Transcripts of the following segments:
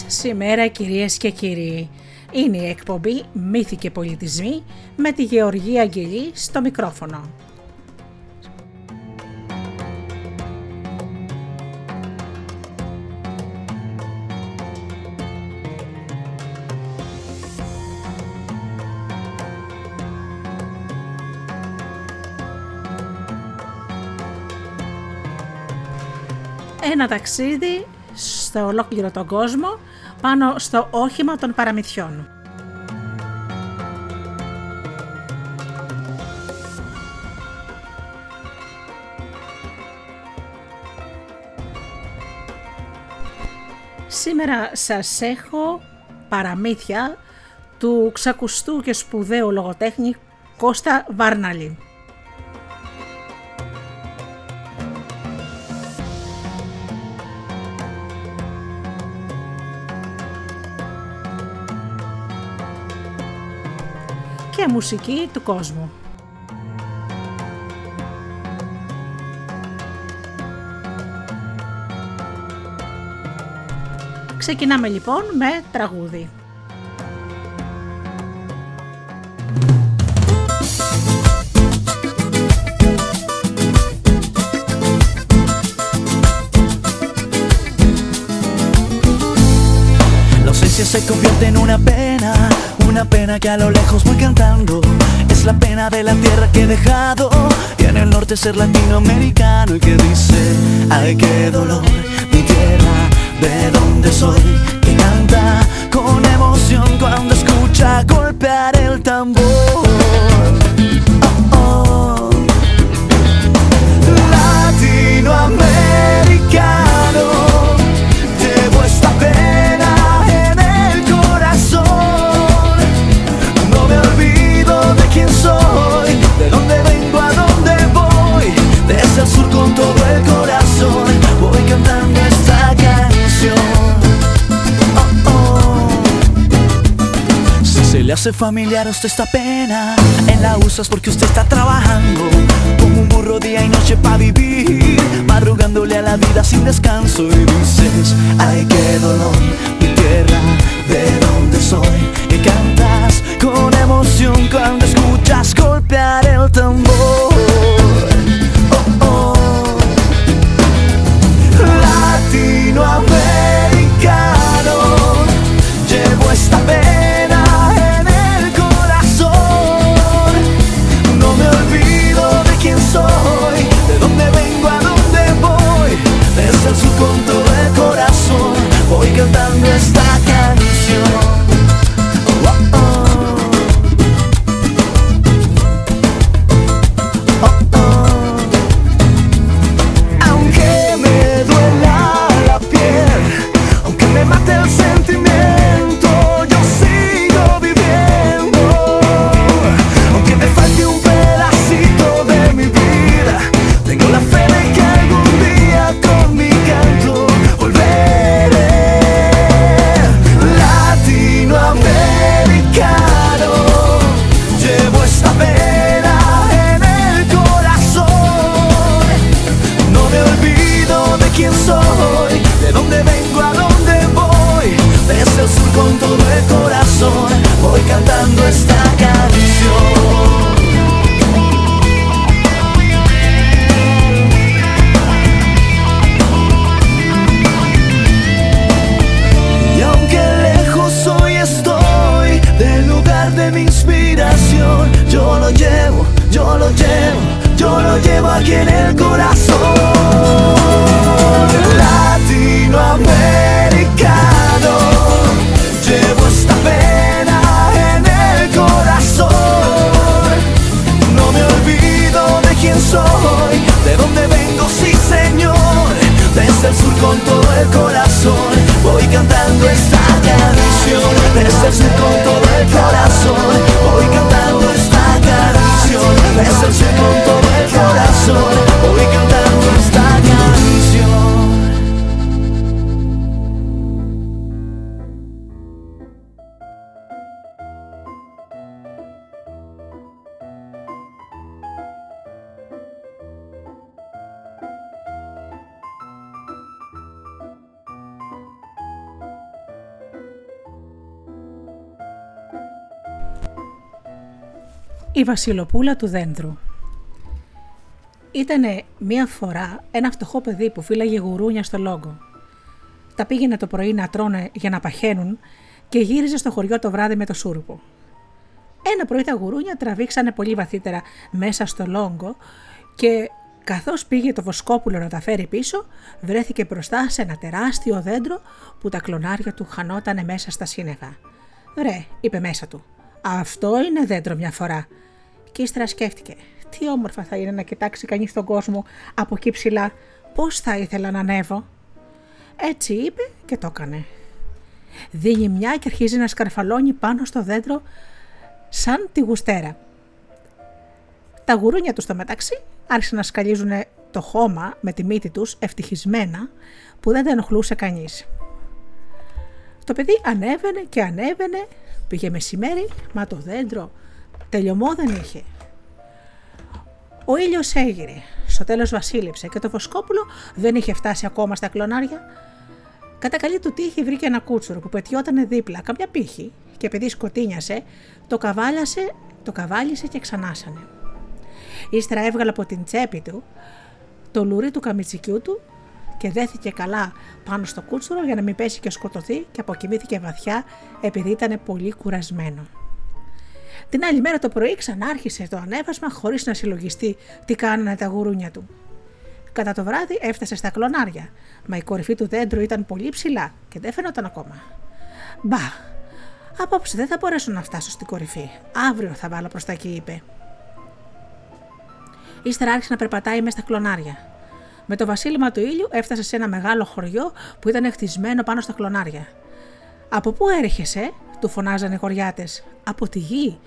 Καλή σας ημέρα κυρίες και κύριοι. Είναι η εκπομπή «Μύθοι και πολιτισμοί» με τη Γεωργία Αγγελή στο μικρόφωνο. Ένα ταξίδι στο ολόκληρο τον κόσμο πάνω στο όχημα των παραμυθιών. Σήμερα σας έχω παραμύθια του ξακουστού και σπουδαίου λογοτέχνη Κώστα Βάρναλη. Και μουσική του κόσμου. Ξεκινάμε λοιπόν με τραγούδι. se convierte en una pena una pena que a lo lejos voy cantando. Es la pena de la tierra que he dejado. Y en el norte ser latinoamericano. Y que dice, ay qué dolor Mi tierra, de donde soy Que canta con emoción Cuando escucha golpear el tambor le hace familiar a usted esta pena. En la usas porque usted está trabajando Como un burro día y noche para vivir. Madrugándole a la vida sin descanso Y dices, ay qué dolor Mi tierra, de donde soy Y cantas con emoción cuando escuchas golpear el tambor Η Βασιλοπούλα του δέντρου Ήτανε μία φορά ένα φτωχό παιδί που φύλαγε γουρούνια στο λόγο. Τα πήγαινε το πρωί να τρώνε για να παχαίνουν και γύριζε στο χωριό το βράδυ με το σούρουπο. Ένα πρωί τα γουρούνια τραβήξανε πολύ βαθύτερα μέσα στο λόγο και καθώς πήγε το βοσκόπουλο να τα φέρει πίσω, βρέθηκε μπροστά σε ένα τεράστιο δέντρο που τα κλονάρια του χανότανε μέσα στα σύννεφα. «Ρε», είπε μέσα του, «αυτό είναι δέντρο μια φορά». Και ύστερα σκέφτηκε, τι όμορφα θα είναι να κοιτάξει κανείς τον κόσμο από εκεί ψηλά, πώς θα ήθελα να ανέβω. Έτσι είπε και το έκανε. Δίνει μια και αρχίζει να σκαρφαλώνει πάνω στο δέντρο σαν τη γουστέρα. Τα γουρούνια τους στο μεταξύ άρχισαν να σκαλίζουν το χώμα με τη μύτη τους ευτυχισμένα που δεν τα ενοχλούσε κανείς. Το παιδί ανέβαινε και ανέβαινε, πήγε μεσημέρι, μα το δέντρο τελειωμό δεν είχε. Ο ήλιος έγειρε. Στο τέλος βασίλεψε και το Βοσκόπουλο δεν είχε φτάσει ακόμα στα κλονάρια. Κατά καλή του τύχη βρήκε ένα κούτσουρο που πετιόταν δίπλα, καμιά πύχη, και επειδή σκοτίνιασε, το καβάλιασε, το καβάλισε και ξανάσανε. Ύστερα έβγαλε από την τσέπη του το λουρί του καμιτσικιού του και δέθηκε καλά πάνω στο κούτσουρο για να μην πέσει και σκοτωθεί και αποκοιμήθηκε βαθιά επειδή ήταν πολύ κουρασμένο. Την άλλη μέρα το πρωί ξανάρχισε το ανέβασμα χωρίς να συλλογιστεί τι κάνανε τα γουρούνια του. Κατά το βράδυ έφτασε στα κλονάρια, μα η κορυφή του δέντρου ήταν πολύ ψηλά και δεν φαινόταν ακόμα. Μπα, απόψε δεν θα μπορέσω να φτάσω στην κορυφή. Αύριο θα βάλω προς τα εκεί, είπε. Ύστερα άρχισε να περπατάει μέσα στα κλονάρια. Με το βασίλεμα του ήλιου έφτασε σε ένα μεγάλο χωριό που ήταν χτισμένο πάνω στα κλονάρια. Από πού έρχεσαι, του φωνάζανε οι χωριάτες. Από τη γη,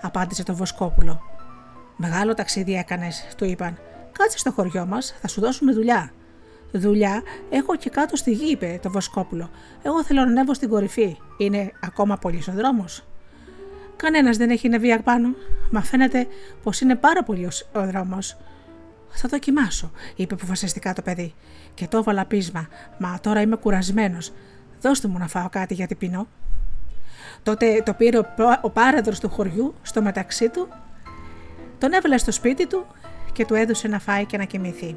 απάντησε το Βοσκόπουλο. Μεγάλο ταξίδι έκανες, του είπαν. Κάτσε στο χωριό μας, θα σου δώσουμε δουλειά. Δουλειά έχω και κάτω στη γη, είπε το Βοσκόπουλο. Εγώ θέλω να ανέβω στην κορυφή. Είναι ακόμα πολύ ο δρόμος. Κανένας δεν έχει ανεβεί απάνω. Μα φαίνεται πως είναι πάρα πολύ ο δρόμος. Θα δοκιμάσω, είπε αποφασιστικά το παιδί. Και το έβαλα πείσμα. Μα τώρα είμαι κουρασμένος. Δώστε μου να φάω κάτι γιατί πεινώ. Τότε το πήρε ο πάρεδρος του χωριού στο μεταξύ του, τον έβαλε στο σπίτι του και του έδωσε να φάει και να κοιμηθεί.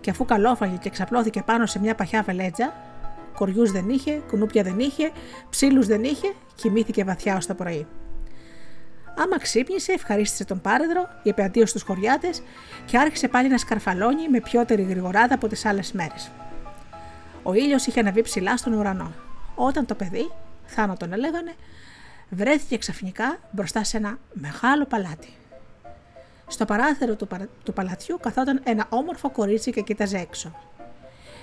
Και αφού καλόφαγε και ξαπλώθηκε πάνω σε μια παχιά βελέτζα, κοριούς δεν είχε, κουνούπια δεν είχε, ψήλους δεν είχε, κοιμήθηκε βαθιά ως το πρωί. Άμα ξύπνησε, ευχαρίστησε τον πάρεδρο, είπε αντίος στους χωριάτες και άρχισε πάλι να σκαρφαλώνει με πιότερη γρηγοράδα από τις άλλες μέρες. Ο ήλιος είχε αναβεί ψηλά στον ουρανό. Όταν το παιδί Θάνο τον έλεγανε, βρέθηκε ξαφνικά μπροστά σε ένα μεγάλο παλάτι. Στο παράθυρο του, του παλατιού καθόταν ένα όμορφο κορίτσι και κοίταζε έξω.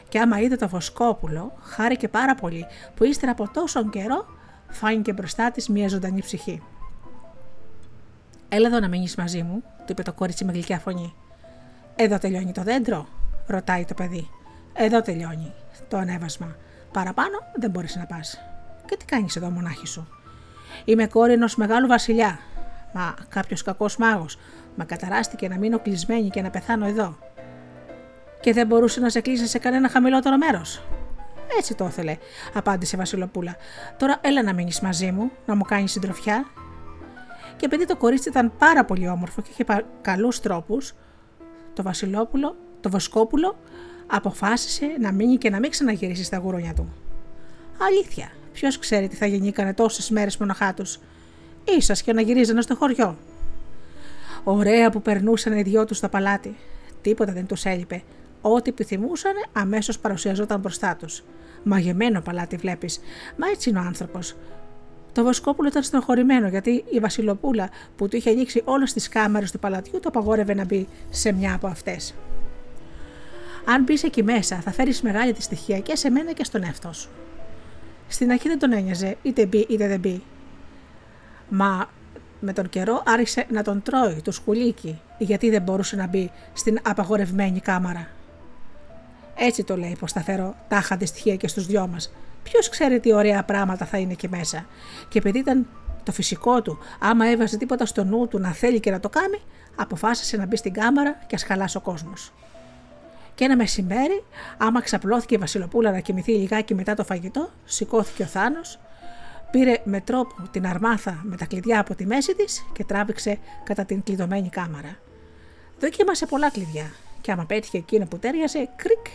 Και άμα είδε το Βοσκόπουλο, χάρηκε πάρα πολύ που ύστερα από τόσο καιρό φάνηκε μπροστά της μια ζωντανή ψυχή. Έλα εδώ να μείνεις μαζί μου, του είπε το κορίτσι με γλυκιά φωνή. Εδώ τελειώνει το δέντρο, ρωτάει το παιδί. Εδώ τελειώνει το ανέβασμα. Παραπάνω δεν μπορείς να πας. Και τι κάνεις εδώ, μονάχη σου; Είμαι κόρη ενός μεγάλου βασιλιά. Μα κάποιος κακός μάγος μα καταράστηκε να μείνω κλεισμένη και να πεθάνω εδώ. Και δεν μπορούσε να σε κλείσει σε κανένα χαμηλότερο μέρος. Έτσι το ήθελε, απάντησε η Βασιλοπούλα. Τώρα έλα να μείνεις μαζί μου, να μου κάνεις συντροφιά. Και επειδή το κορίτσι ήταν πάρα πολύ όμορφο και είχε καλούς τρόπους, το Βασιλόπουλο, το Βοσκόπουλο, αποφάσισε να μείνει και να μην ξαναγυρίσει στα γουρούνια του. Αλήθεια, Ποιος ξέρει τι θα γεννήκανε τόσες μέρες μοναχά τους. σα και να γυρίζανε στο χωριό. Ωραία που περνούσαν οι δυο τους στο παλάτι. Τίποτα δεν τους έλειπε. Ό,τι επιθυμούσαν αμέσως παρουσιαζόταν μπροστά τους. Μαγεμένο παλάτι βλέπεις. Μα έτσι είναι ο άνθρωπος. Το Βοσκόπουλο ήταν στενοχωρημένο γιατί η Βασιλοπούλα που του είχε ανοίξει όλες τις κάμερες του παλατιού το απαγόρευε να μπει σε μια από αυτές. Αν μπεις εκεί μέσα, θα φέρεις μεγάλη δυστυχία και σε μένα και στον εαυτό σου. Στην αρχή δεν τον ένοιαζε, είτε μπει είτε δεν μπει. Μα με τον καιρό άρχισε να τον τρώει το σκουλίκι, γιατί δεν μπορούσε να μπει στην απαγορευμένη κάμαρα. Έτσι το λέει πω θα φέρω τάχα δυστυχία και στους δυο μας. Ποιος ξέρει τι ωραία πράγματα θα είναι εκεί μέσα. Και επειδή ήταν το φυσικό του, άμα έβαζε τίποτα στο νου του να θέλει και να το κάνει, αποφάσισε να μπει στην κάμαρα και ας ο κόσμος. Και ένα μεσημέρι, άμα ξαπλώθηκε η Βασιλοπούλα να κοιμηθεί λιγάκι μετά το φαγητό, σηκώθηκε ο Θάνος, Πήρε με τρόπο την αρμάθα με τα κλειδιά από τη μέση της και τράβηξε κατά την κλειδωμένη κάμαρα. Δοκίμασε πολλά κλειδιά και άμα πέτυχε εκείνο που τέριαζε, κρικ,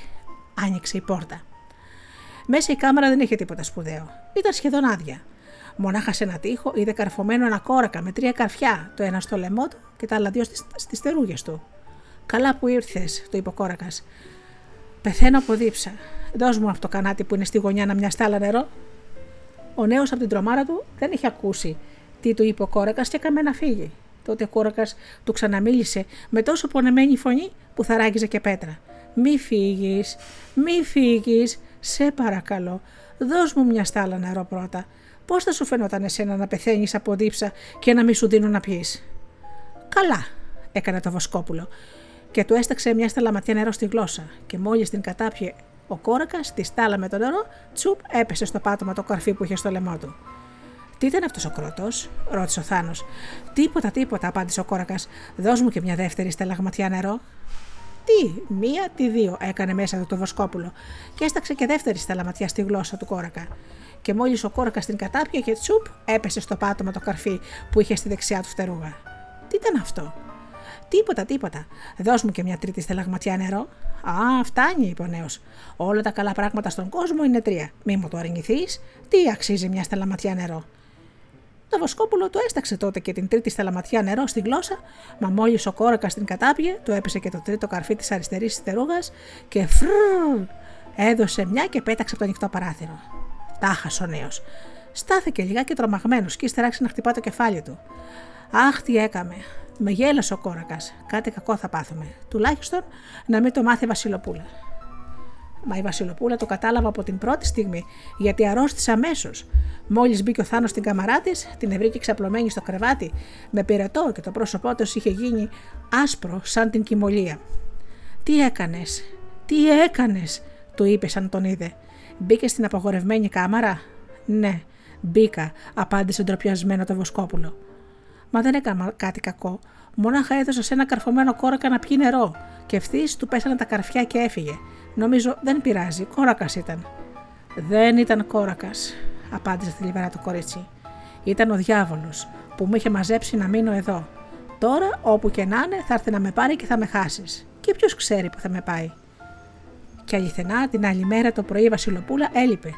άνοιξε η πόρτα. Μέσα η κάμαρα δεν είχε τίποτα σπουδαίο. Ήταν σχεδόν άδεια. Μονάχα σε ένα τοίχο είδε καρφωμένο ένα κόρακα με τρία καρφιά, το ένα στο λαιμό του και τα άλλα δύο στις στερούγε του. Καλά που ήρθες, του είπε ο κόρακας. Πεθαίνω από δίψα. Δώσ' μου αυτό το κανάτι που είναι στη γωνιά να μια στάλα νερό. Ο νέος από την τρομάρα του δεν είχε ακούσει τι του είπε ο κόρακας και έκαμε να φύγει. Τότε ο κόρακας του ξαναμίλησε με τόσο πονεμένη φωνή που θα ράγιζε και πέτρα. Μη φύγεις, μη φύγεις, σε παρακαλώ, δώσ' μου μια στάλα νερό πρώτα. Πώς θα σου φαινόταν εσένα να πεθαίνεις από δίψα και να μη σου δίνω να πιει. Καλά, έκανε το Βοσκόπουλο και του έσταξε μια σταλαματιά νερό στη γλώσσα και μόλις την κατάπιε ο κόρακας τη στάλα με το νερό, τσουπ έπεσε στο πάτωμα το καρφί που είχε στο λαιμό του. Τι ήταν αυτός ο κρότος, ρώτησε ο Θάνος. Τίποτα, τίποτα, απάντησε ο κόρακας. Δώσ' μου και μια δεύτερη σταλαγματιά νερό. Τι, μία, τι δύο, έκανε μέσα του το Βοσκόπουλο και έσταξε και δεύτερη σταλαματιά στη γλώσσα του κόρακα. Και μόλις ο κόρακας την κατάπια και τσουπ έπεσε στο πάτωμα το καρφί που είχε στη δεξιά του φτερούγα. Τι ήταν αυτό, Τίποτα, τίποτα. Δώσ' μου και μια τρίτη στελαγματιά νερό. Α, φτάνει, είπε ο νέος. Όλα τα καλά πράγματα στον κόσμο είναι τρία. Μη μου το αρνηθείς, τι αξίζει μια στελαματιά νερό; Το Βοσκόπουλο του έσταξε τότε και την τρίτη στελαματιά νερό στη γλώσσα, μα μόλις ο κόρακας την κατάπιε, του έπεσε και το τρίτο καρφί της αριστερής στερούγα και φρρρ έδωσε μια και πέταξε από το ανοιχτό παράθυρο. Τάχας ο νέος. Στάθηκε λιγάκι τρομαγμένος και ύστερα άρχισε να χτυπά το κεφάλι του. Αχ, τι έκαμε. Με γέλασε ο κόρακας. Κάτι κακό θα πάθουμε. Τουλάχιστον να μην το μάθει η Βασιλοπούλα. Μα η Βασιλοπούλα το κατάλαβα από την πρώτη στιγμή, γιατί αρρώστησε αμέσως. Μόλις μπήκε ο Θάνος στην καμαρά της, την βρήκε ξαπλωμένη στο κρεβάτι, με πυρετό και το πρόσωπό της είχε γίνει άσπρο σαν την κοιμωλία. Τι έκανες, τι έκανες, του είπε σαν τον είδε. Μπήκε στην απαγορευμένη κάμαρα; Ναι, μπήκα, απάντησε ντροπιασμένο το Βοσκόπουλο. Μα δεν έκανα κάτι κακό. Μόναχα έδωσα σε ένα καρφωμένο κόρακα να πιει νερό και ευθύς του πέσανε τα καρφιά και έφυγε. Νομίζω δεν πειράζει, κόρακας ήταν. Δεν ήταν κόρακας, απάντησε θλιβερά το κορίτσι. Ήταν ο διάβολος που μου είχε μαζέψει να μείνω εδώ. Τώρα, όπου και να είναι, θα έρθει να με πάρει και θα με χάσεις. Και ποιος ξέρει που θα με πάει. Και αληθινά την άλλη μέρα το πρωί η Βασιλοπούλα έλειπε.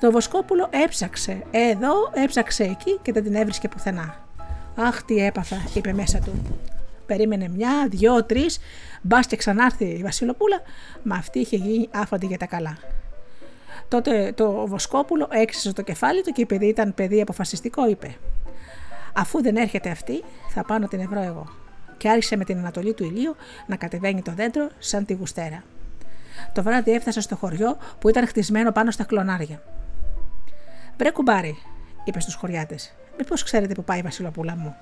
Το Βοσκόπουλο έψαξε εδώ, έψαξε εκεί και δεν την έβρισκε πουθενά. Αχ, τι έπαθα, είπε μέσα του. Περίμενε μια, δυο, τρεις, μπας και ξανάρθει η Βασιλοπούλα, μα αυτή είχε γίνει άφαντη για τα καλά. Τότε το Βοσκόπουλο έξισε το κεφάλι του και επειδή ήταν παιδί αποφασιστικό, είπε: Αφού δεν έρχεται αυτή, θα πάω να την ευρώ εγώ. Και άρχισε με την ανατολή του ηλίου να κατεβαίνει το δέντρο σαν τη γουστέρα. Το βράδυ έφτασε στο χωριό που ήταν χτισμένο πάνω στα κλονάρια. Βρε κουμπάρι, είπε στους χωριάτες, Μήπω ξέρετε που πάει η Βασιλοπούλα μου;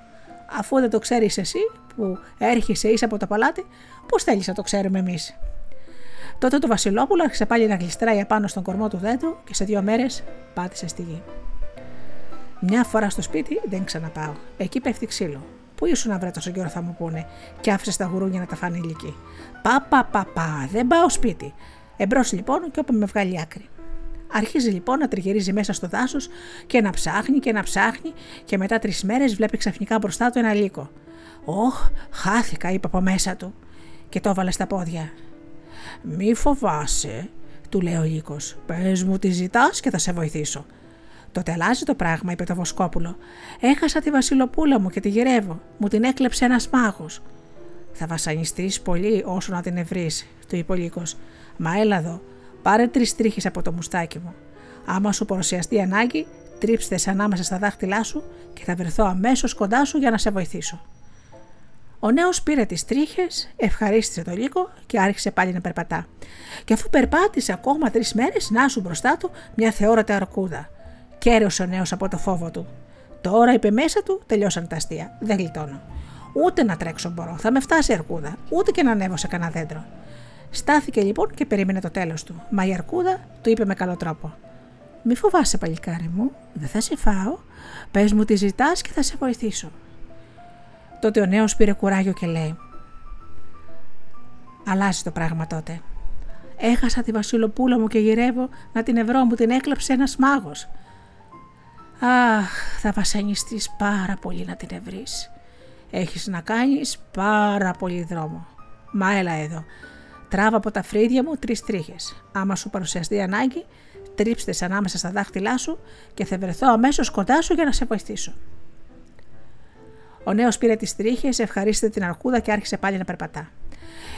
Αφού δεν το ξέρεις εσύ, που έρχεσαι ίσα από το παλάτι, πώς θέλεις να το ξέρουμε εμείς; Τότε το Βασιλόπουλο άρχισε πάλι να γλιστράει απάνω στον κορμό του δέντρου και σε δύο μέρες πάτησε στη γη. Μια φορά στο σπίτι δεν ξαναπάω. Εκεί πέφτει ξύλο. Πού ήσουν να βρε τόσο καιρό θα μου πούνε, και άφησες τα γουρούνια να τα φανεί ηλικοί. Πα, πα, πα, πα, δεν πάω σπίτι. Εμπρός λοιπόν και όπου με βγάλει άκρη. Αρχίζει λοιπόν να τριγυρίζει μέσα στο δάσος και να ψάχνει και να ψάχνει και μετά τρεις μέρες βλέπει ξαφνικά μπροστά του ένα λύκο. Όχ, χάθηκα, είπε από μέσα του και το έβαλε στα πόδια. Μη φοβάσαι, του λέει ο λύκος. Πες μου τι ζητάς και θα σε βοηθήσω. Τότε αλλάζει το πράγμα, είπε το Βοσκόπουλο. Έχασα τη Βασιλοπούλα μου και τη γυρεύω. Μου την έκλεψε ένας μάγος. Θα βασανιστείς πολύ όσο να την ευρύ, του είπε ο λύκος. Μα έλα εδώ, Πάρε τρεις τρίχες από το μουστάκι μου. Άμα σου παρουσιαστεί ανάγκη, τρίψτε ανάμεσα στα δάχτυλά σου και θα βρεθώ αμέσως κοντά σου για να σε βοηθήσω. Ο νέος πήρε τις τρίχες, ευχαρίστησε το λύκο και άρχισε πάλι να περπατά. Και αφού περπάτησε ακόμα τρεις μέρες, να σου μπροστά του μια θεόρατη αρκούδα. Κέρεωσε ο νέος από το φόβο του. Τώρα είπε μέσα του, τελειώσαν τα αστεία. Δεν γλιτώνω. Ούτε να τρέξω μπορώ, θα με φτάσει η αρκούδα, ούτε και να ανέβω σε κανένα δέντρο. Στάθηκε λοιπόν και περίμενε το τέλος του. Μα η αρκούδα του είπε με καλό τρόπο: Μη φοβάσαι, παλικάρι μου, δεν θα σε φάω. Πες μου τι ζητάς και θα σε βοηθήσω. Τότε ο νέος πήρε κουράγιο και λέει: Αλλάζει το πράγμα τότε. Έχασα τη Βασιλοπούλα μου και γυρεύω να την ευρώ μου την έκλαψε ένας μάγος. Αχ, θα βασανιστείς πάρα πολύ να την ευρύ. Έχεις να κάνεις πάρα πολύ δρόμο. Μα έλα εδώ. Τράβα από τα φρύδια μου τρεις τρίχες. Άμα σου παρουσιαστεί ανάγκη, τρίψτε ανάμεσα στα δάχτυλά σου και θα βρεθώ αμέσως κοντά σου για να σε βοηθήσω. Ο νέος πήρε τις τρίχες, ευχαρίστησε την αρκούδα και άρχισε πάλι να περπατά.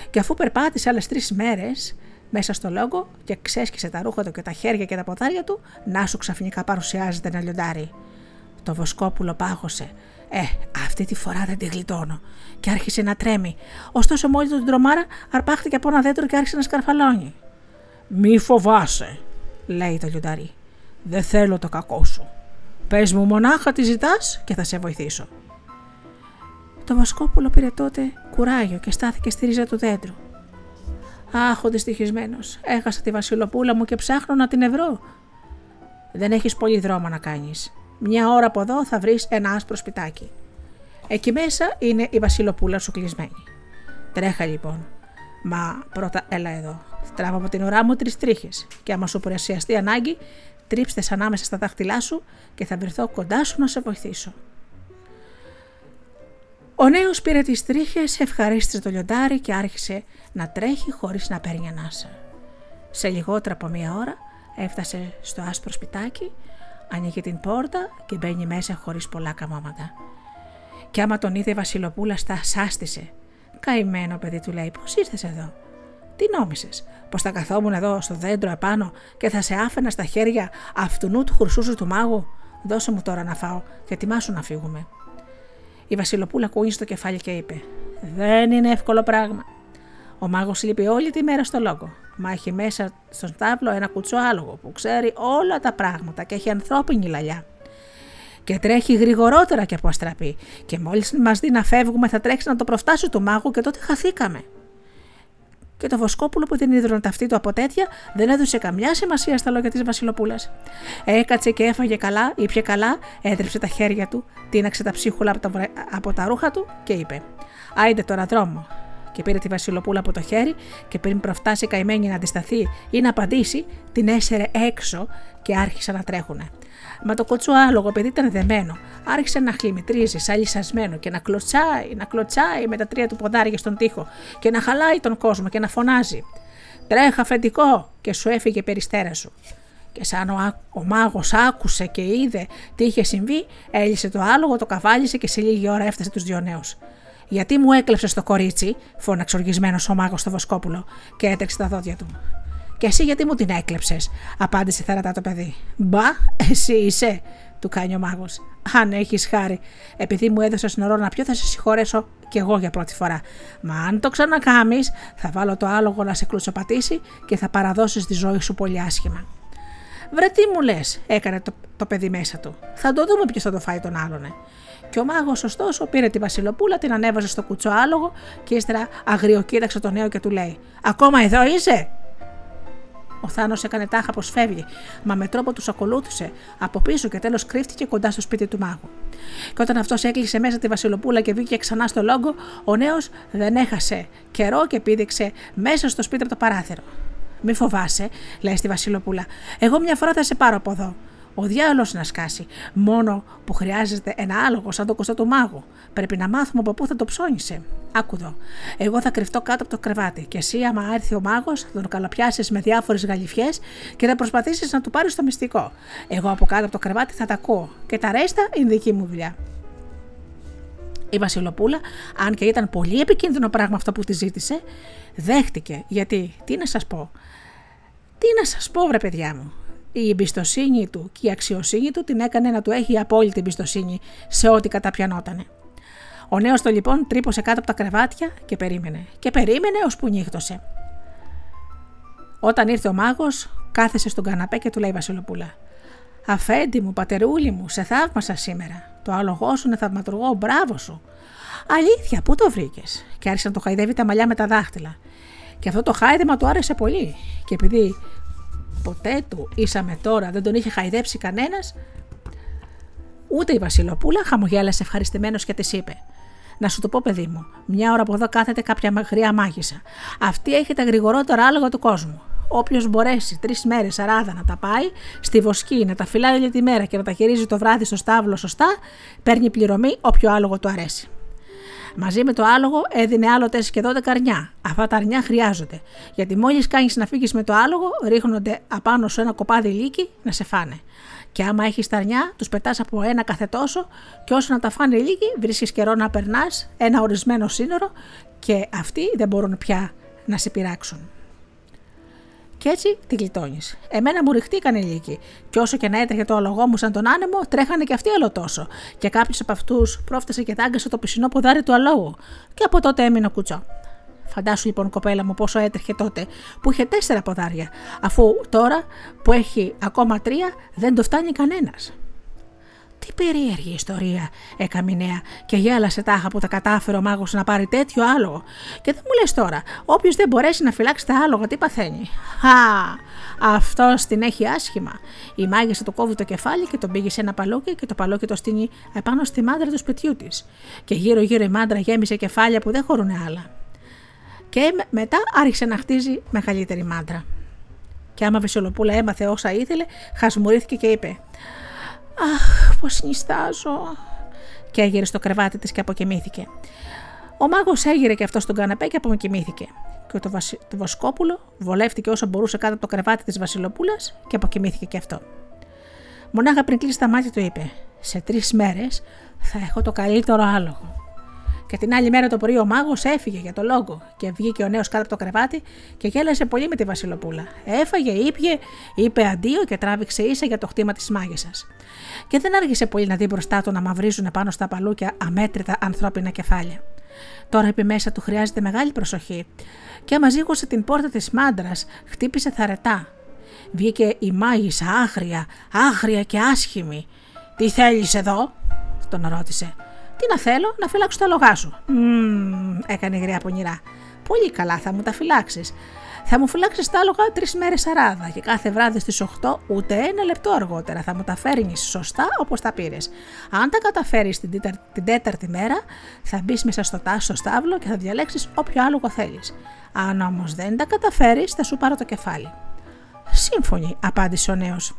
Και αφού περπάτησε άλλες τρεις μέρες μέσα στο λόγο και ξέσκησε τα ρούχα του και τα χέρια και τα ποδάρια του, να σου ξαφνικά παρουσιάζεται ένα λιοντάρι. Το βοσκόπουλο πάγωσε. Ε, αυτή τη φορά δεν τη γλιτώνω. Και άρχισε να τρέμει. Ωστόσο, μόλις τον τρομάρα, αρπάχτηκε από ένα δέντρο και άρχισε να σκαρφαλώνει. Μη φοβάσαι, λέει το λιοντάρι. Δεν θέλω το κακό σου. Πες μου μονάχα τι ζητάς και θα σε βοηθήσω. Το Βασκόπουλο πήρε τότε κουράγιο και στάθηκε στη ρίζα του δέντρου. Αχ, ο δυστυχισμένος. Έχασα τη Βασιλοπούλα μου και ψάχνω να την ευρώ. Δεν έχεις πολύ δρόμο να κάνεις. Μια ώρα από εδώ θα βρεις ένα άσπρο σπιτάκι. Εκεί μέσα είναι η Βασιλοπούλα σου κλεισμένη. Τρέχα λοιπόν. Μα πρώτα έλα εδώ. Τράβα από την ουρά μου τρεις τρίχες. Και άμα σου προασιαστεί ανάγκη, τρίψτε ανάμεσα στα δάχτυλά σου και θα βρεθώ κοντά σου να σε βοηθήσω. Ο νέος πήρε τις τρίχες, ευχαρίστησε το λιοντάρι και άρχισε να τρέχει χωρίς να παίρνει ανάσα. Σε λιγότερα από μία ώρα έφτασε στο άσπρο σπιτάκι, ανοίγει την πόρτα και μπαίνει μέσα χωρίς πολλά καμώματα. Κι άμα τον είδε η Βασιλοπούλα στα σάστησε. Καημένο παιδί του λέει πώς ήρθες εδώ; Τι νόμισες, πως θα καθόμουν εδώ στο δέντρο επάνω και θα σε άφαινα στα χέρια αυτού του χρυσού του μάγου; Δώσε μου τώρα να φάω και ετοιμάσου να φύγουμε. Η Βασιλοπούλα κούγει στο κεφάλι και είπε: Δεν είναι εύκολο πράγμα. Ο μάγος λείπει όλη τη μέρα στο λόγο. Μα έχει μέσα στον τάβλο ένα κουτσό άλογο που ξέρει όλα τα πράγματα και έχει ανθρώπινη λαλιά. Και τρέχει γρηγορότερα και από αστραπή. Και μόλις μας δει να φεύγουμε, θα τρέξει να το προφτάσει του μάγου και τότε χαθήκαμε και το Βοσκόπουλο που δεν ίδρωνε ταυτί του από τέτοια δεν έδωσε καμιά σημασία στα λόγια της Βασιλοπούλας. Έκατσε και έφαγε καλά, ήπια καλά, έτρεψε τα χέρια του, τίναξε τα ψίχουλα από τα, από τα ρούχα του και είπε: Άιντε τώρα δρόμο. Και πήρε τη Βασιλοπούλα από το χέρι και πριν προφτάσει καημένη να αντισταθεί ή να απαντήσει, την έσαιρε έξω και άρχισαν να τρέχουνε. Μα το άλογο, επειδή ήταν δεμένο, άρχισε να χλιμητρίζει σαλισασμένο και να κλωτσάει, να κλωτσάει με τα τρία του ποδάρια στον τοίχο και να χαλάει τον κόσμο και να φωνάζει. Τρέχα αφεντικό και σου έφυγε περιστέρα σου. Και σαν ο, ο μάγος άκουσε και είδε τι είχε συμβεί, έλυσε το άλογο, το καβάλισε και σε λίγη ώρα έφτασε τους δύο νέους. Γιατί μου έκλεψε το κορίτσι, φώναξε οργισμένος ο μάγος στο Βοσκόπουλο και έτρεξε τα δόντια του. Και εσύ γιατί μου την έκλεψες, απάντησε θαρατά το παιδί. Μπα, εσύ είσαι, του κάνει ο μάγος. Αν έχεις χάρη, επειδή μου έδωσες νερό να πιω, θα σε συγχωρέσω κι εγώ για πρώτη φορά. Μα αν το ξανακάμεις, θα βάλω το άλογο να σε κλουτσοπατήσει και θα παραδώσεις τη ζωή σου πολύ άσχημα. Βρε τι μου λες, έκανε το, το παιδί μέσα του. Θα το δούμε ποιος θα το φάει τον άλλον. Και ο μάγος, ωστόσο, πήρε τη Βασιλοπούλα, την ανέβαζε στο κουτσό άλογο και ύστερα αγριοκοίταξε το νέο και του λέει: Ακόμα εδώ είσαι! Ο Θάνος έκανε τάχα πως φεύγει, μα με τρόπο τους ακολούθησε από πίσω και τέλος κρύφτηκε κοντά στο σπίτι του μάγου. Και όταν αυτός έκλεισε μέσα τη Βασιλοπούλα και βγήκε ξανά στο λόγο, ο νέος δεν έχασε καιρό και πήδηξε μέσα στο σπίτι από το παράθυρο. Μη φοβάσαι, λέει στη Βασιλοπούλα. Εγώ μια φορά θα σε πάρω από εδώ. Ο διάολο να σκάσει. Μόνο που χρειάζεται ένα άλογο σαν το κοστό του μάγου. Πρέπει να μάθουμε από πού θα το ψώνισε. Άκου εδώ. Εγώ θα κρυφτώ κάτω από το κρεβάτι και εσύ, άμα έρθει ο μάγος, θα τον καλοπιάσει με διάφορες γαλιφιές και θα προσπαθήσεις να του πάρεις το μυστικό. Εγώ από κάτω από το κρεβάτι θα τα ακούω και τα ρέστα είναι δική μου δουλειά. Η Βασιλοπούλα, αν και ήταν πολύ επικίνδυνο πράγμα αυτό που τη ζήτησε, δέχτηκε. Γιατί, τι να σας πω. Τι να σας πω, βρε παιδιά μου η εμπιστοσύνη του και η αξιοσύνη του την έκανε να του έχει απόλυτη εμπιστοσύνη σε ό,τι καταπιανότανε. Ο νέος το λοιπόν τρύπωσε κάτω από τα κρεβάτια και περίμενε. Και περίμενε ως που νύχτωσε. Όταν ήρθε ο μάγος, κάθεσε στον καναπέ και του λέει Βασιλοπούλα. Αφέντη μου, πατερούλη μου, σε θαύμασα σήμερα. Το άλογό σου είναι θαυματουργό, μπράβο σου. Αλήθεια, πού το βρήκες; Και άρχισε να το χαϊδεύει τα μαλλιά με τα δάχτυλα. Και αυτό το χάιδεμα του άρεσε πολύ. Και επειδή ποτέ του ήσαμε τώρα, δεν τον είχε χαϊδέψει κανένας. Ούτε η Βασιλοπούλα χαμογέλασε ευχαριστημένος και της είπε: Να σου το πω, παιδί μου, μια ώρα από εδώ κάθεται κάποια μακριά μάγισσα. Αυτή έχει τα γρηγορότερα άλογα του κόσμου. Όποιος μπορέσει τρεις μέρες αράδα να τα πάει στη βοσκή, να τα φυλάει όλη τη μέρα και να τα χειρίζει το βράδυ στο στάβλο σωστά, παίρνει πληρωμή όποιο άλογο του αρέσει. Μαζί με το άλογο έδινε άλλο 4 και 12 αρνιά. Αυτά τα αρνιά χρειάζονται. Γιατί μόλις κάνεις να φύγεις με το άλογο, ρίχνονται απάνω σε ένα κοπάδι λύκη να σε φάνε. Και άμα έχεις τα αρνιά, τους πετάς από ένα κάθε τόσο, και όσο να τα φάνε λύκοι, βρίσκεις καιρό να περνάς ένα ορισμένο σύνορο και αυτοί δεν μπορούν πια να σε πειράξουν. Και έτσι τη γλιτώνεις. Εμένα μου ρηχτήκαν οι λύκοι. Και όσο και να έτρεχε το αλογό μου σαν τον άνεμο, τρέχανε και αυτοί άλλο τόσο. Και κάποιος από αυτούς πρόφτασε και τάγκασε το πισινό ποδάρι του αλόγου. Και από τότε έμεινε κουτσό. Φαντάσου λοιπόν, κοπέλα μου, πόσο έτρεχε τότε που είχε τέσσερα ποδάρια, αφού τώρα που έχει ακόμα τρία δεν το φτάνει κανένας. Τι περίεργη ιστορία, έκαμε νέα και γέλασε τάχα που τα κατάφερε ο μάγος να πάρει τέτοιο άλογο. Και δεν μου λες τώρα, όποιος δεν μπορέσει να φυλάξει τα άλογα, τι παθαίνει. Χα, αυτός την έχει άσχημα. Η μάγισσα του κόβει το κεφάλι και τον πήγε σε ένα παλόκι και το παλόκι το στείνει επάνω στη μάντρα του σπιτιού της. Και γύρω-γύρω η μάντρα γέμισε κεφάλια που δεν χωρούν άλλα. Και μετά άρχισε να χτίζει μεγαλύτερη μάντρα. Και άμα Βεσολοπούλα έμαθε όσα ήθελε, χασμουρήθηκε και είπε: Αχ, πως νιστάζω. Και έγειρε στο κρεβάτι της και αποκοιμήθηκε. Ο μάγος έγειρε και αυτό στον καναπέ και αποκοιμήθηκε. Και το, βασι... το Βοσκόπουλο βολεύτηκε όσο μπορούσε κάτω από το κρεβάτι της Βασιλοπούλας και αποκοιμήθηκε και αυτό. Μονάχα πριν κλείσει τα μάτια του είπε: Σε τρεις μέρες θα έχω το καλύτερο άλογο. Και την άλλη μέρα το πρωί ο μάγος έφυγε για το λόγο και βγήκε ο νέος κάτω από το κρεβάτι και γέλασε πολύ με τη Βασιλοπούλα. Έφαγε, ήπια, είπε αντίο και τράβηξε ίσα για το χτήμα της μάγισσας. Και δεν άργησε πολύ να δει μπροστά του να μαυρίζουν πάνω στα παλούκια αμέτρητα ανθρώπινα κεφάλια. Τώρα επί μέσα του χρειάζεται μεγάλη προσοχή. Και άμα ζήγωσε την πόρτα της μάντρας, χτύπησε θαρετά. Βγήκε η μάγισσα άχρια, άχρια και άσχημη. Τι θέλεις εδώ, τον ρώτησε. Τι να θέλω, να φυλάξω τα λογά σου. Μμμ, έκανε η γριά πονηρά. Πολύ καλά, θα μου τα φυλάξεις. Θα μου φυλάξεις τα άλογα τρεις μέρες αράδα και κάθε βράδυ στις 8 ούτε ένα λεπτό αργότερα θα μου τα φέρνεις σωστά όπως τα πήρες. Αν τα καταφέρεις την, την τέταρτη μέρα, θα μπεις μέσα στο τάσο στάβλο και θα διαλέξεις όποιο άλογο θέλεις. Αν όμως δεν τα καταφέρεις, θα σου πάρω το κεφάλι. Σύμφωνη, απάντησε ο νέος.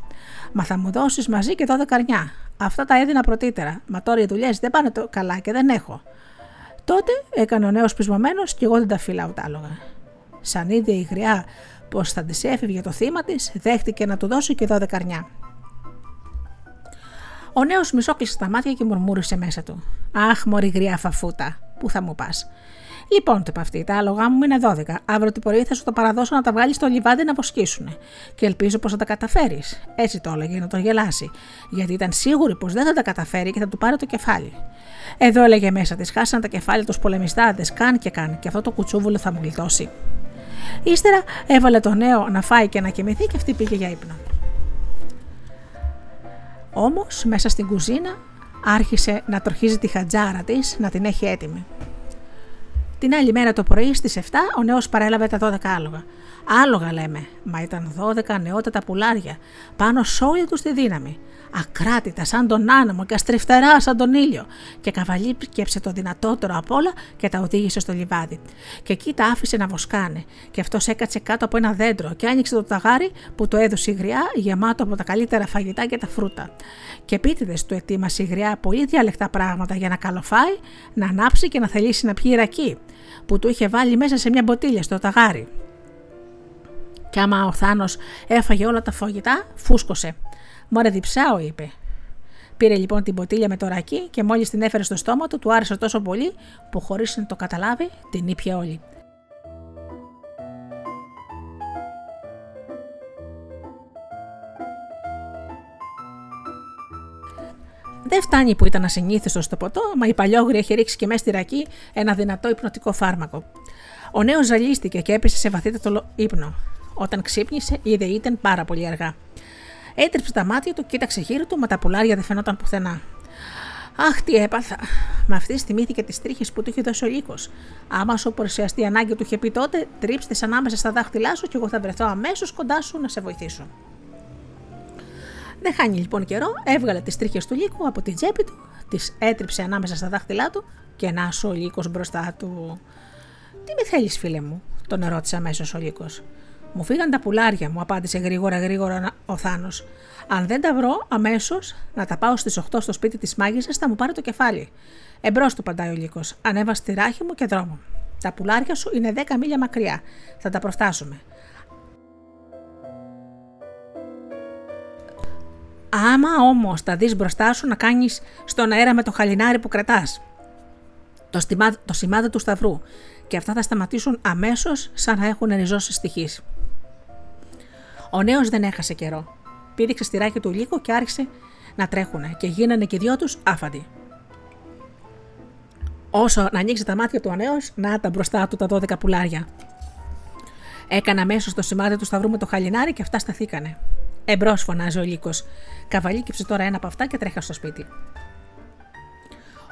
Μα θα μου δώσεις μαζί και 12 καρνιά. Αυτά τα έδινα πρωτήτερα. Μα τώρα οι δουλειές δεν πάνε το καλά και δεν έχω. Τότε έκανε ο νέος πεισμένο και εγώ δεν τα φυλάω τα άλογα. Σαν είδε η γριά πω θα της έφευγε το θύμα της, δέχτηκε να του δώσει και 12 καρνιά. Ο νέος μισόκλεισε τα μάτια και μουρμούρισε μέσα του. Αχ, μωρή γριά φαφούτα, πού θα μου πας; Λοιπόν, το είπε αυτή, τα άλογα μου είναι 12. Αύριο το πρωί θα σου το παραδώσω να τα βγάλεις στο λιβάδι να βοσκήσουν. Και ελπίζω πως θα τα καταφέρεις. Έτσι το έλεγε να τον γελάσει. Γιατί ήταν σίγουρη πως δεν θα τα καταφέρει και θα του πάρει το κεφάλι. Εδώ έλεγε μέσα της, χάσαν τα κεφάλια τους πολεμιστάδε, καν και καν, και αυτό το κουτσούβουλο θα μου γλιτώσει. Ύστερα έβαλε το νέο να φάει και να κοιμηθεί και αυτή πήγε για ύπνο. Όμως μέσα στην κουζίνα άρχισε να τροχίζει τη χατζάρα της να την έχει έτοιμη. Την άλλη μέρα το πρωί στις 7 ο νέος παρέλαβε τα 12 άλογα. Άλογα λέμε, μα ήταν 12 νεότατα πουλάρια, πάνω σε όλη τους τη δύναμη. Ακράτητα σαν τον άνεμο και αστριφτερά σαν τον ήλιο. Και καβαλίκεψε το δυνατότερο απ' όλα και τα οδήγησε στο λιβάδι. Και εκεί τα άφησε να βοσκάνε. Και αυτός έκατσε κάτω από ένα δέντρο και άνοιξε το ταγάρι που το έδωσε η γριά, γεμάτο από τα καλύτερα φαγητά και τα φρούτα. Και επίτηδες του ετοίμασε η γριά πολύ διαλεκτά πράγματα για να καλοφάει, να ανάψει και να θελήσει να πιει ρακί, που του είχε βάλει μέσα σε μια μποτήλια στο ταγάρι. Και άμα ο Θάνος έφαγε όλα τα φαγητά, φούσκωσε. Μωρέ διψάω, είπε. Πήρε λοιπόν την ποτήλια με το ρακί και μόλις την έφερε στο στόμα του, του άρεσε τόσο πολύ που χωρίς να το καταλάβει, την ήπια όλη. Δεν φτάνει που ήταν ασυνήθιστος στο ποτό, μα η παλιόγρια είχε ρίξει και μέσα στη ρακή ένα δυνατό υπνοτικό φάρμακο. Ο νέος ζαλίστηκε και έπεσε σε βαθύτατο ύπνο. Όταν ξύπνησε, είδε ήταν πάρα πολύ αργά. Έτρεψε τα μάτια του, κοίταξε γύρω του, μα τα πουλάρια δεν φαινόταν πουθενά. Αχ, τι έπαθα. Με αυτή θυμήθηκε τις τρίχες που του είχε δώσει ο λύκος. Άμα σου παρουσιαστεί ανάγκη του είχε πει τότε, τρίψτε ανάμεσα στα δάχτυλά σου και εγώ θα βρεθώ αμέσως κοντά σου να σε βοηθήσω. Δεν χάνει λοιπόν καιρό, έβγαλε τις τρίχες του λύκου από την τσέπη του, τις έτριψε ανάμεσα στα δάχτυλά του και να σου ο λύκος μπροστά του. Τι με θέλεις, φίλε μου, τον ερώτησε αμέσως ο λύκος. Μου φύγαν τα πουλάρια, μου απάντησε γρήγορα γρήγορα ο Θάνος. Αν δεν τα βρω αμέσως να τα πάω στις 8 στο σπίτι της μάγισσας, θα μου πάρει το κεφάλι. Εμπρός του παντάει ο λύκος. Ανέβα στη ράχη μου και δρόμο. Τα πουλάρια σου είναι 10 μίλια μακριά. Θα τα προφτάσουμε. Άμα όμως τα δεις μπροστά σου να κάνεις στον αέρα με το χαλινάρι που κρατάς. Το, το σημάδι του σταυρού. Και αυτά θα σταματήσουν αμέσως σαν να έχουν ριζώσει στοιχείς. Ο νέος δεν έχασε καιρό. Πήδηξε στη ράχη του λύκου και άρχισε να τρέχουνε και γίνανε και δυο τους άφαντοι. Όσο να ανοίξει τα μάτια του ο νέος, να τα μπροστά του τα 12 πουλάρια. Έκανε αμέσως το σημάδι του σταυρού με το χαλινάρι και αυτά σταθήκανε. Εμπρός φωνάζει ο λύκος. Καβαλίκεψε τώρα ένα από αυτά και τρέχα στο σπίτι.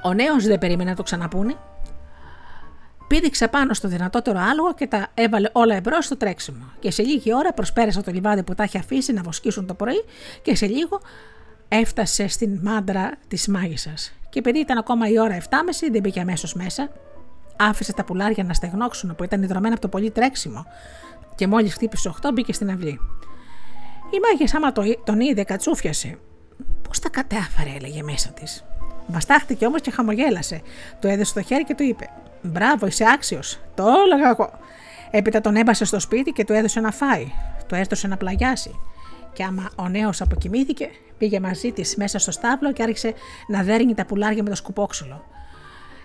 Ο νέος δεν περίμενε να το ξαναπούνε. Πήδηξε πάνω στο δυνατότερο άλογο και τα έβαλε όλα εμπρός στο τρέξιμο. Και σε λίγη ώρα προσπέρασε το λιβάδι που τα είχε αφήσει να βοσκήσουν το πρωί και σε λίγο έφτασε στην μάντρα της μάγισσας. Και επειδή ήταν ακόμα η ώρα 7.30, δεν μπήκε αμέσως μέσα. Άφησε τα πουλάρια να στεγνώξουν που ήταν ιδρωμένα από το πολύ τρέξιμο. Και μόλις χτύπησε 8, μπήκε στην αυλή. Η μάγισσα, άμα το, τον είδε, κατσούφιασε. Πώς τα κατάφερε, έλεγε μέσα της. Βαστάχτηκε όμως και χαμογέλασε. Το έδεσε στο χέρι και του είπε: Μπράβο, είσαι άξιος. Το έλεγα εγώ. Έπειτα τον έμπασε στο σπίτι και του έδωσε να φάει. Το έστωσε να πλαγιάσει. Και άμα ο νέος αποκοιμήθηκε, πήγε μαζί της μέσα στο στάβλο και άρχισε να δέρνει τα πουλάρια με το σκουπόξυλο.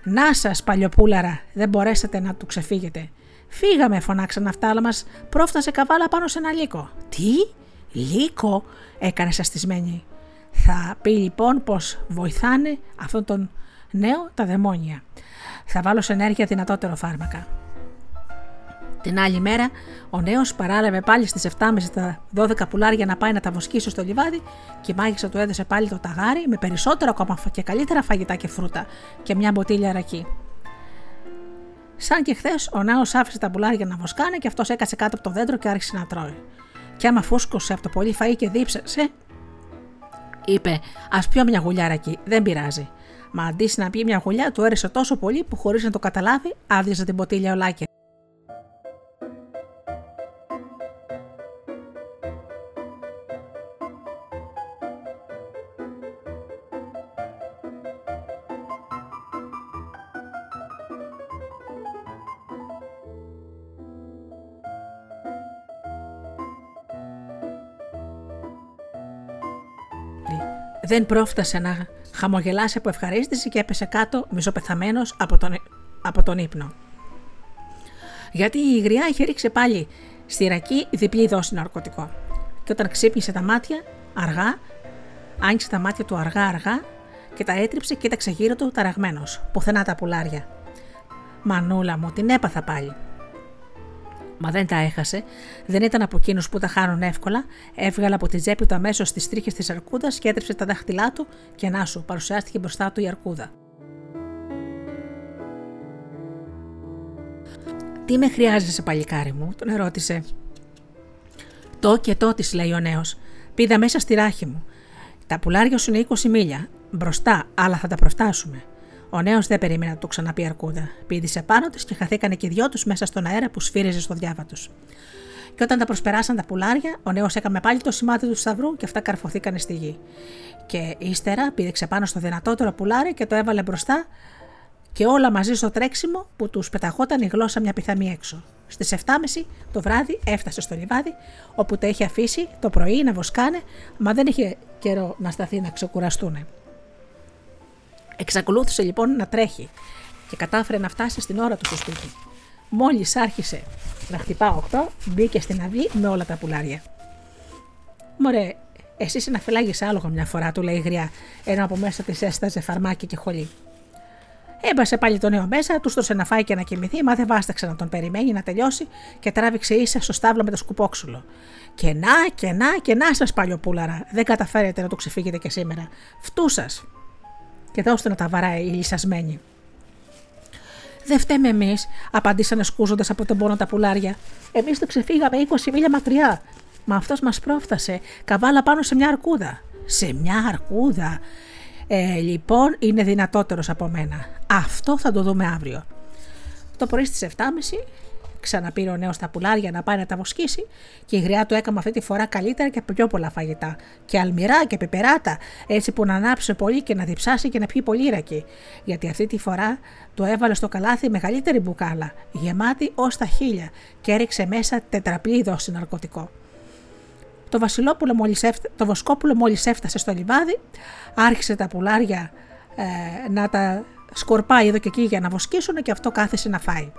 Να σας, παλιοπούλαρα, δεν μπορέσατε να του ξεφύγετε. Φύγαμε, φωνάξαν αυτά, αλλά μας πρόφτασε καβάλα πάνω σε ένα λύκο. Τι, λύκο, έκανε σαστισμένη. Θα πει λοιπόν πως βοηθάνε αυτόν τον νέο τα δαιμόνια. Θα βάλω σε ενέργεια δυνατότερο φάρμακα. Την άλλη μέρα, ο νέος παράλαβε πάλι στις 7.30 τα 12 πουλάρια να πάει να τα βοσκήσει στο λιβάδι και η μάγισσα του έδωσε πάλι το ταγάρι με περισσότερο ακόμα και καλύτερα φαγητά και φρούτα και μια μποτήλια ρακή. Σαν και χθες, ο νέος άφησε τα πουλάρια να βοσκάνε και αυτός έκασε κάτω από το δέντρο και άρχισε να τρώει. Και άμα φούσκωσε από το πολύ φαΐ και δίψασε, είπε: Α πιω μια γουλιά ρακή, δεν πειράζει. Μα αντί να πει μια γουλιά, του έρεσε τόσο πολύ που χωρίς να το καταλάβει, άδειαζε την ποτήλια ολάκια. Δεν πρόφτασε να χαμογελάσει από ευχαρίστηση και έπεσε κάτω μισοπεθαμένος από τον, από τον ύπνο. Γιατί η γριά είχε ρίξει πάλι στη ρακή διπλή δόση ναρκωτικό. Και όταν ξύπνησε τα μάτια, αργά, άνοιξε τα μάτια του αργά-αργά και τα έτριψε και κοίταξε γύρω του ταραγμένος, πουθενά τα πουλάρια. Μανούλα μου, την έπαθα πάλι. Μα δεν τα έχασε, δεν ήταν από εκείνους που τα χάνουν εύκολα, έβγαλε από τη τσέπη του αμέσως τις τρίχες της αρκούδας και έτρεψε τα δάχτυλά του και να σου παρουσιάστηκε μπροστά του η αρκούδα. Τι με χρειάζεσαι, παλικάρι μου, τον ερώτησε. Το και το της, λέει ο νέος. Πήδα μέσα στη ράχη μου. Τα πουλάρια σου είναι 20 μίλια. Μπροστά, αλλά θα τα προφτάσουμε. Ο νέος δεν περίμενε να του ξαναπεί αρκούδα. Πήδησε πάνω της και χαθήκανε και δυο τους μέσα στον αέρα που σφύριζε στο διάβα τους. Και όταν τα προσπεράσαν τα πουλάρια, ο νέος έκαμε πάλι το σημάδι του σταυρού και αυτά καρφωθήκανε στη γη. Και ύστερα πήδεξε πάνω στο δυνατότερο πουλάρι και το έβαλε μπροστά και όλα μαζί στο τρέξιμο που τους πεταχόταν η γλώσσα μια πιθαμή έξω. Στις 7.30 το βράδυ έφτασε στο λιβάδι, όπου τα είχε αφήσει το πρωί να βοσκάνε, μα δεν είχε καιρό να σταθεί να ξεκουραστούν. Εξακολούθησε λοιπόν να τρέχει και κατάφερε να φτάσει στην ώρα του στο σπίτι. Μόλις άρχισε να χτυπά 8, μπήκε στην αυλή με όλα τα πουλάρια. Μωρέ, εσύ να φυλάγεις άλογο μια φορά, του λέει η γριά, ενώ από μέσα της έσταζε φαρμάκι και χολή. Έμπασε πάλι το νέο μέσα, τους στρώσε να φάει και να κοιμηθεί, μα δεν βάσταξε να τον περιμένει να τελειώσει και τράβηξε ίσα στο στάβλο με το σκουπόξουλο. Και να, και να, και να σας παλιοπούλαρα, δεν καταφέρετε να το ξεφύγετε και σήμερα. Φτού σας και δώστε να τα βαράει η λυσασμένη. Δεν φταίμε εμείς, απαντήσανε σκούζοντας από τον πόνο τα πουλάρια. Εμείς το ξεφύγαμε 20 μίλια μακριά. Μα αυτός μας πρόφτασε, καβάλα πάνω σε μια αρκούδα. Σε μια αρκούδα. Ε, λοιπόν, είναι δυνατότερος από μένα. Αυτό θα το δούμε αύριο. Το πρωί στις 7.30 Ξαναπήρε ο νέος τα πουλάρια να πάει να τα βοσκήσει και η γριά του έκαμε αυτή τη φορά καλύτερα και πιο πολλά φαγητά. Και αλμυρά και πεπεράτα, έτσι που να ανάψει πολύ και να διψάσει και να πιει πολύ ρακί. Γιατί αυτή τη φορά του έβαλε στο καλάθι μεγαλύτερη μπουκάλα, γεμάτη ως τα χίλια, και έριξε μέσα τετραπλή δόση ναρκωτικό. Το, βασιλόπουλο μόλις το βοσκόπουλο μόλις έφτασε στο λιβάδι, άρχισε τα πουλάρια ε, να τα σκορπάει εδώ και εκεί για να βοσκήσουν και αυτό κάθεσε να φάει.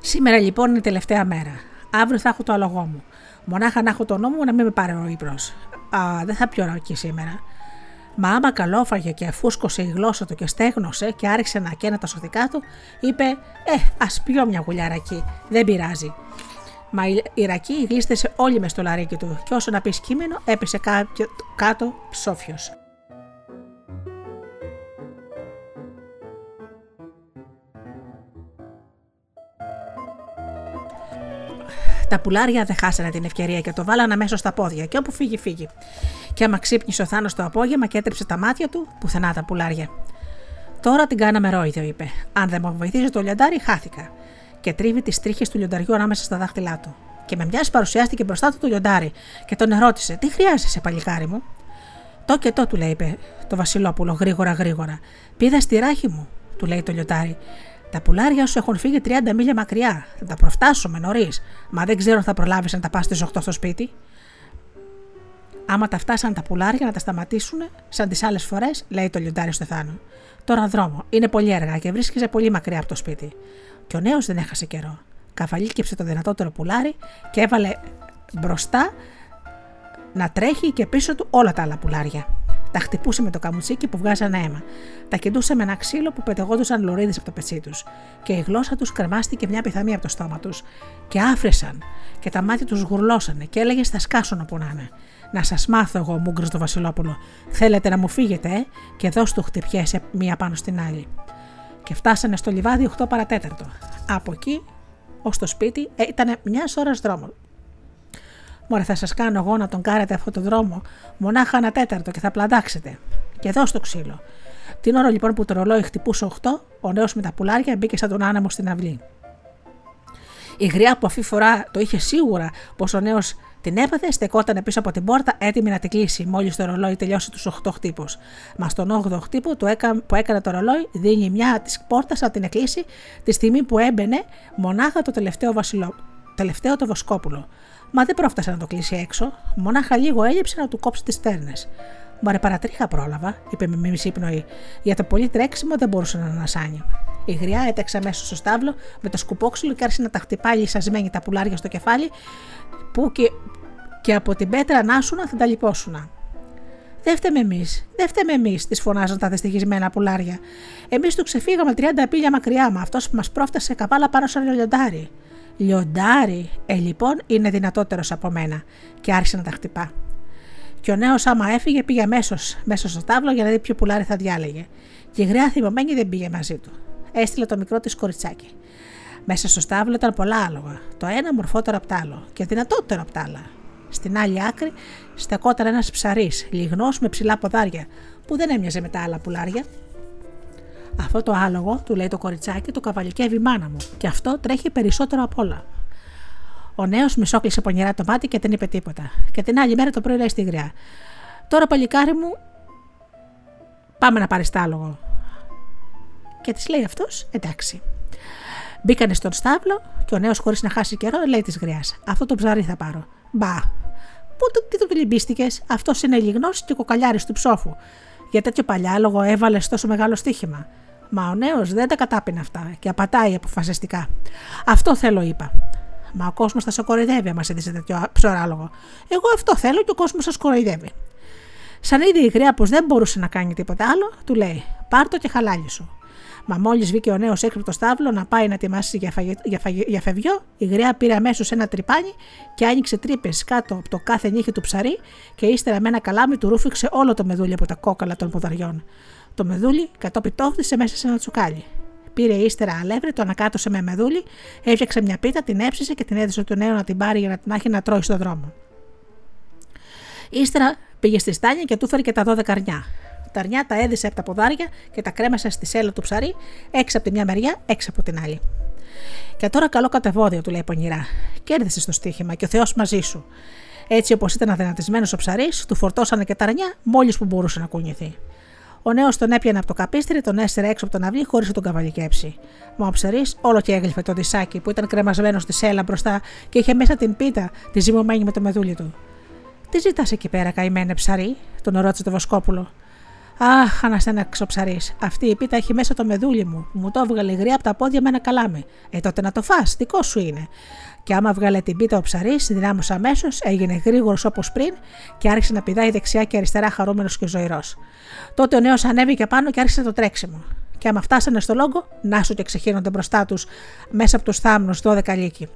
Σήμερα λοιπόν είναι η τελευταία μέρα. Αύριο θα έχω το αλογό μου. Μονάχα να έχω το νόμο να μην με πάρει ο ύπνο. Α, δεν θα πιω εκεί σήμερα. Μα άμα καλόφαγε και αφούσκωσε η γλώσσα του και στέγνωσε και άρχισε να καίνα τα σωτικά του, είπε: Ε, ας πιω μια γουλιαρακή, δεν πειράζει. Μα η ρακή γλίστησε όλη μες στο λαρίκι του και όσο να πεις κείμενο έπεσε κάτω ψόφιος. Τα πουλάρια δεν χάσανε την ευκαιρία και το βάλανε αμέσως στα πόδια και όπου φύγει, φύγει. Και άμα ξύπνησε ο Θάνος το απόγευμα και έτρεψε τα μάτια του, πουθενά τα πουλάρια. Τώρα την κάναμε ρόιδο, είπε. Αν δεν με βοηθήσει το λιοντάρι, χάθηκα. Και τρίβει τις τρίχες του λιονταριού ανάμεσα στα δάχτυλά του. Και με μια παρουσιάστηκε μπροστά του το λιοντάρι και τον ερώτησε: Τι χρειάζεσαι, παλικάρι μου; Το και το, του λέει, είπε το Βασιλόπουλο, γρήγορα γρήγορα. Πήδα στη ράχη μου, του λέει το λιοντάρι. Τα πουλάρια σου έχουν φύγει 30 μίλια μακριά. Θα τα προφτάσουμε νωρίς. Μα δεν ξέρω αν θα προλάβεις να τα πας στις 8 στο σπίτι. Άμα τα φτάσαν τα πουλάρια να τα σταματήσουν, σαν τις άλλες φορές, λέει το λιοντάρι στο Θάνο. Τώρα δρόμο. Είναι πολύ αργά και βρίσκεσαι πολύ μακριά από το σπίτι. Και ο νέος δεν έχασε καιρό. Καφαλίκεψε το δυνατότερο πουλάρι και έβαλε μπροστά να τρέχει και πίσω του όλα τα άλλα πουλάρια. Τα χτυπούσε με το καμουτσίκι που βγάζανε αίμα. Τα κοιτούσε με ένα ξύλο που πετεγόντουσαν λωρίδες από το πετσί τους. Και η γλώσσα τους κρεμάστηκε μια πιθανή από το στόμα τους. Και άφρεσαν. Και τα μάτια τους γουρλώσανε. Και έλεγε θα σκάσουν να είναι. Να σας μάθω εγώ, μούγκρι το Βασιλόπουλο. Θέλετε να μου φύγετε, ε; Και δώσ' του χτυπιέσαι μία πάνω στην άλλη. Και φτάσανε στο λιβάδι 8 παρατέταρτο. Από εκεί ως το σπίτι ε, ήταν μιας ώρας δρόμο. Μωρέ, θα σας κάνω εγώ να τον κάνετε αυτό το δρόμο μονάχα ένα τέταρτο και θα πλαντάξετε. Και εδώ στο ξύλο. Την ώρα λοιπόν που το ρολόι χτυπούσε 8, ο νέος με τα πουλάρια μπήκε σαν τον άνεμο στην αυλή. Η γριά που αυτή φορά το είχε σίγουρα πως ο νέος την έπαθε, στεκόταν πίσω από την πόρτα, έτοιμη να την κλείσει, μόλις το ρολόι τελειώσει τους 8 χτύπους. Μα στον 8ο χτύπο που έκανε το ρολόι, δίνει μια της πόρτας να την εκλείσει τη στιγμή που έμπαινε μονάχα το τελευταίο, βασιλό, τελευταίο το βοσκόπουλο. Μα δεν πρόφτασε να το κλείσει έξω, μονάχα λίγο έλειψε να του κόψει τις στέρνες. Μωρέ παρατρίχα πρόλαβα, είπε με μισή πνοή. Για το πολύ τρέξιμο δεν μπορούσε να ανασάνει. Η γριά έταξε αμέσως στο στάβλο με το σκουπόξυλο και άρχισε να τα χτυπάει λυσασμένη τα πουλάρια στο κεφάλι, που και, και από την πέτρα νάσουνα θα τα λιπόσουνα. Δεν φταίμε εμείς, δεν φταίμε εμείς, της φωνάζαν τα δυστυχισμένα πουλάρια. Εμείς του ξεφύγαμε 30 πίλια μακριά, μα αυτός που μας πρόφτασε καβάλα πάνω σαν λιοντάρι. Λιοντάρι, ε λοιπόν είναι δυνατότερος από μένα, και άρχισε να τα χτυπά. Και ο νέος, άμα έφυγε, πήγε αμέσως μέσα στο τάβλο για να δει ποιο πουλάρι θα διάλεγε. Και η γριά θυμωμένη δεν πήγε μαζί του. Έστειλε το μικρό της κοριτσάκι. Μέσα στο στάβλο ήταν πολλά άλογα, το ένα μορφότερο από το άλλο και δυνατότερο από τα άλλα. Στην άλλη άκρη στεκόταν ένας ψαρί, λιγνός με ψηλά ποδάρια, που δεν έμοιαζε με τα άλλα πουλάρια. Αυτό το άλογο, του λέει το κοριτσάκι, το καβαλικεύει η μάνα μου, και αυτό τρέχει περισσότερο απ' όλα. Ο νέος μισόκλεισε πονηρά το μάτι και δεν είπε τίποτα. Και την άλλη μέρα το πρωί λέει στη γριά. Τώρα, παλικάρι μου, πάμε να πάρεις τ' άλογο. Και της λέει αυτός, εντάξει. Μπήκανε στον στάβλο και ο νέος, χωρίς να χάσει καιρό, λέει της γριάς: Αυτό το ψάρι θα πάρω. Μπα. Πού το, τι το τυλιμπίστηκες, αυτός είναι λιγνός και κοκαλιάρης του ψόφου. Για τέτοιο παλιάλογο έβαλες τόσο μεγάλο στοίχημα. Μα ο νέος δεν τα κατάπινε αυτά και απατάει αποφασιστικά. Αυτό θέλω, είπα. Μα ο κόσμος θα σε κοροϊδεύει άμα σε δεις σε τέτοιο ψωράλογο. Εγώ αυτό θέλω και ο κόσμος σας κοροϊδεύει. Σαν είδε η γριά πω δεν μπορούσε να κάνει τίποτα άλλο, του λέει: Πάρτο και χαλάλι σου. Μα μόλις βγήκε ο νέος έξω από το στάβλο να πάει να ετοιμάσει για, φαγε... για, φαγε... για φευγιό, η γριά πήρε αμέσως ένα τρυπάνι και άνοιξε τρύπες κάτω από το κάθε νύχι του ψαρί και ύστερα με ένα καλάμι του ρούφηξε όλο το μεδούλι από τα κόκαλα των ποδαριών. Το μεδούλι κατόπιτόχτησε μέσα σε ένα τσουκάλι. Πήρε ύστερα αλεύρι, το ανακάτωσε με μεδούλι, έφτιαξε μια πίτα, την έψησε και την έδωσε του νέου να την πάρει για να την έχει να τρώει στον δρόμο. Ύστερα πήγε στη στάνια και του φέρει και τα 12 αρνιά. Τα αρνιά τα έδισε από τα ποδάρια και τα κρέμασε στη σέλα του ψαρί, έξω από τη μια μεριά, έξω από την άλλη. Και τώρα καλό κατεβόδιο, του λέει πονηρά. Κέρδισες το στοίχημα και ο Θεός μαζί σου. Έτσι όπως ήταν αδυνατισμένος ο ψαρής, του φορτώσανε και τα αρνιά μόλις που μπορούσε να κουνηθεί. Ο νέος τον έπιανε από το καπίστρι, τον έστερε έξω από τον αυλή χωρίς να τον καβαλικέψει. Μα ο ψαρή όλο και έγλυφε το δισάκι που ήταν κρεμασμένο στη σέλα μπροστά και είχε μέσα την πίτα τη ζυμωμένη με το μεδούλι του. Τι ζητάς εκεί πέρα, καημένε ψαρί, τον ρώτησε το Βοσκόπουλο. Αχ, αναστέναξε ο ψαρί. Αυτή η πίτα έχει μέσα το μεδούλι μου, που μου το έβγαλε γριά από τα πόδια με ένα καλάμι. Ε, τότε να το φά, δικό σου είναι. Και άμα βγάλε την πίτα ο ψαρί, δυνάμωσε αμέσως, έγινε γρήγορος όπως πριν και άρχισε να πηδάει δεξιά και αριστερά χαρούμενος και ζωηρός. Τότε ο νέος ανέβηκε πάνω και άρχισε το τρέξιμο. Και άμα φτάσανε στο λόγο, να σου και ξεχύνονται μπροστά τους μέσα από τους θάμνους 12 λύκοι.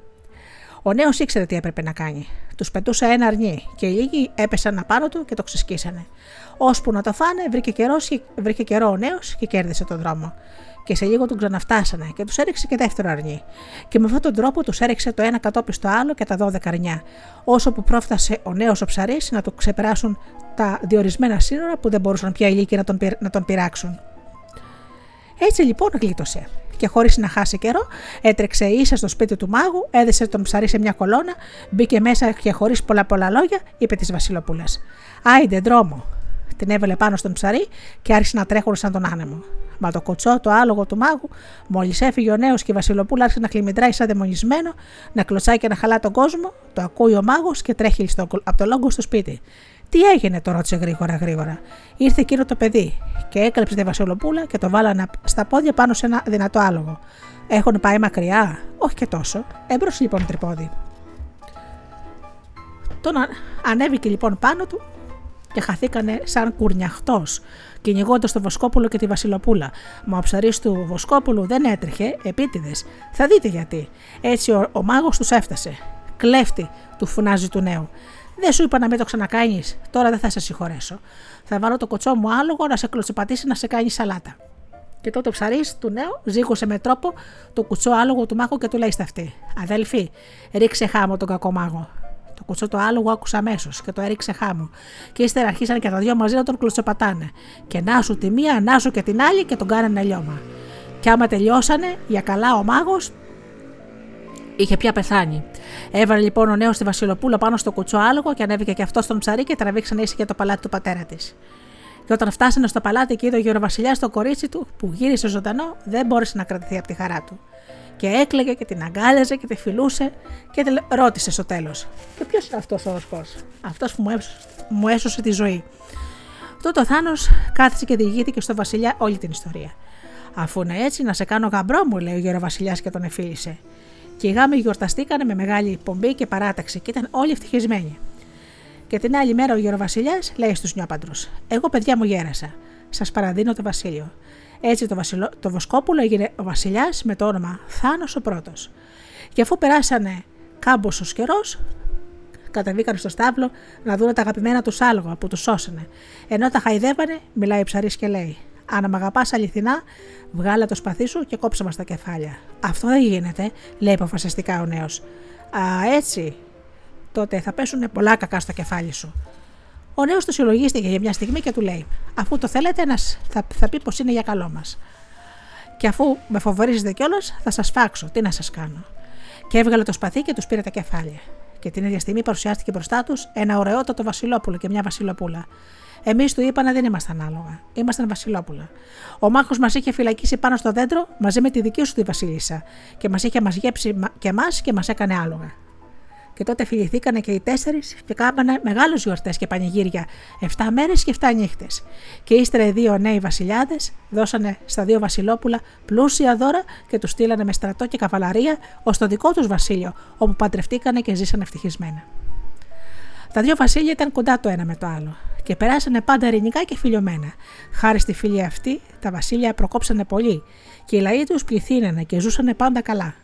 Ο νέος ήξερε τι έπρεπε να κάνει. Τους πετούσε ένα αρνί και οι λίγοι έπεσαν απάνω του και το ξεσκίσανε. Ώσπου να το φάνε, βρήκε, καιρός, βρήκε καιρό ο νέος και κέρδισε τον δρόμο. Και σε λίγο τον ξαναφτάσανε και τους έριξε και δεύτερο αρνί. Και με αυτόν τον τρόπο τους έριξε το ένα κατόπι στο άλλο και τα δώδεκα αρνιά, όσο που πρόφτασε ο νέος ο ψαρής να του ξεπεράσουν τα διορισμένα σύνορα που δεν μπορούσαν πια οι λύκοι να τον, να τον πειράξουν. Έτσι λοιπόν γλίτωσε και χωρίς να χάσει καιρό, έτρεξε ίσα στο σπίτι του μάγου, έδεσε τον ψαρί σε μια κολόνα, μπήκε μέσα και χωρίς πολλά πολλά λόγια, είπε της Βασιλοπούλας: Άιντε, δρόμο. Την έβαλε πάνω στον ψαρί και άρχισε να τρέχουν σαν τον άνεμο. Μα το κοτσό, το άλογο του μάγου, μόλις έφυγε ο νέος και η Βασιλοπούλα άρχισε να κλιμητράει σαν δαιμονισμένο, να κλωτσάει και να χαλά τον κόσμο, το ακούει ο μάγος και τρέχει από το λόγο στο σπίτι. Τι έγινε, το ρώτησε γρήγορα γρήγορα. Ήρθε εκείνο το παιδί και έκλεψε τη Βασιλοπούλα και το βάλανε στα πόδια πάνω σε ένα δυνατό άλογο. Έχουν πάει μακριά, όχι και τόσο. Έμπρος λοιπόν τρυπόδι. Τον ανέβηκε λοιπόν πάνω του και χαθήκανε σαν κουρνιαχτός, κυνηγώντας το Βοσκόπουλο και τη Βασιλοπούλα. Μα ο ψαρί του Βοσκόπουλου δεν έτρεχε, επίτηδες. Θα δείτε γιατί. Έτσι ο, ο μάγος τους έφτασε. Κλέφτη, του φωνάζει του νέου. Δεν σου είπα να μην το ξανακάνεις. Τώρα δεν θα σε συγχωρέσω. Θα βάλω το κοτσό μου άλογο να σε κλωτσοπατήσει να σε κάνει σαλάτα. Και τότε ο ψαρί του νέου ζήγωσε με τρόπο το κουτσό άλογο του μάγου και του λέει στα αυτή: Αδέλφη, ρίξε χάμο τον κακό μάγο. Το κουτσό το άλογο άκουσα αμέσως και το έριξε χάμο. Και ύστερα αρχίσαν και τα δυο μαζί να τον κλωτσοπατάνε. Και να σου τη μία, να σου και την άλλη και τον κάνανε λιώμα. Και άμα τελειώσανε, για καλά ο μάγος είχε πια πεθάνει. Έβαλε λοιπόν ο νέος τη Βασιλοπούλα πάνω στο κουτσό άλογο και ανέβηκε και αυτός στον ψαρί και τραβήξαν ήσυχα το παλάτι του πατέρα της. Και όταν φτάσανε στο παλάτι και είδε ο γεροβασιλιά το κορίτσι του, που γύρισε ζωντανό, δεν μπόρεσε να κρατηθεί από τη χαρά του. Και έκλαιγε και την αγκάλιαζε και τη φιλούσε και τη ρώτησε στο τέλος: Και ποιος είναι αυτός ο ορκός, αυτός που μου έσωσε τη ζωή. Τότε ο Θάνος κάθισε και διηγήθηκε στο Βασιλιά όλη την ιστορία. Αφού είναι έτσι, να σε κάνω γαμπρό μου, λέει ο γεροβασιλιάς και τον εφίλησε και οι γάμοι γιορταστήκανε με μεγάλη πομπή και παράταξη και ήταν όλοι ευτυχισμένοι. Και την άλλη μέρα ο γεροβασιλιάς λέει στους νιόπαντρους: Εγώ παιδιά μου γέρασα. Σας παραδίνω το βασίλειο. Έτσι το, βασιλο... το Βοσκόπουλο έγινε ο βασιλιάς με το όνομα Θάνος ο πρώτος. Και αφού περάσανε κάμποσο καιρός, κατεβήκαν στο στάβλο να δουν τα αγαπημένα τους άλογα που τους σώσανε. Ενώ τα χαϊδεύανε, μιλάει ο ψαρής και λέει: αν μ' αγαπάς αληθινά, βγάλε το σπαθί σου και κόψε μας τα κεφάλια. Αυτό δεν γίνεται, λέει αποφασιστικά ο νέος. Α, έτσι. Τότε θα πέσουν πολλά κακά στο κεφάλι σου. Ο νέος το συλλογίστηκε για μια στιγμή και του λέει: Αφού το θέλετε, ένα θα, θα πει πως είναι για καλό μας. Και αφού με φοβορίζετε κιόλας, θα σας φάξω. Τι να σας κάνω. Και έβγαλε το σπαθί και τους πήρε τα κεφάλια. Και την ίδια στιγμή παρουσιάστηκε μπροστά τους ένα ωραιότατο Βασιλόπουλο και μια Βασιλοπούλα. Εμείς του είπαν δεν ήμασταν άλογα. Ήμασταν Βασιλόπουλα. Ο μάχος μας είχε φυλακίσει πάνω στο δέντρο μαζί με τη δική σου τη Βασίλισσα και μας είχε μαζέψει και εμά και μας έκανε άλογα. Και τότε φιληθήκανε και οι τέσσερις και κάνανε μεγάλους γιορτές και πανηγύρια, 7 μέρες και 7 νύχτες. Και ύστερα οι δύο νέοι βασιλιάδες δώσανε στα δύο Βασιλόπουλα πλούσια δώρα και τους στείλανε με στρατό και καβαλαρία ως το δικό τους βασίλειο, όπου παντρευτήκανε και ζήσανε ευτυχισμένα. Τα δύο βασίλεια ήταν κοντά το ένα με το άλλο και περάσανε πάντα ειρηνικά και φιλιωμένα. Χάρη στη φιλία αυτή, τα βασίλεια προκόψανε πολύ και οι λαοί τους πληθύνανε και ζούσαν πάντα καλά.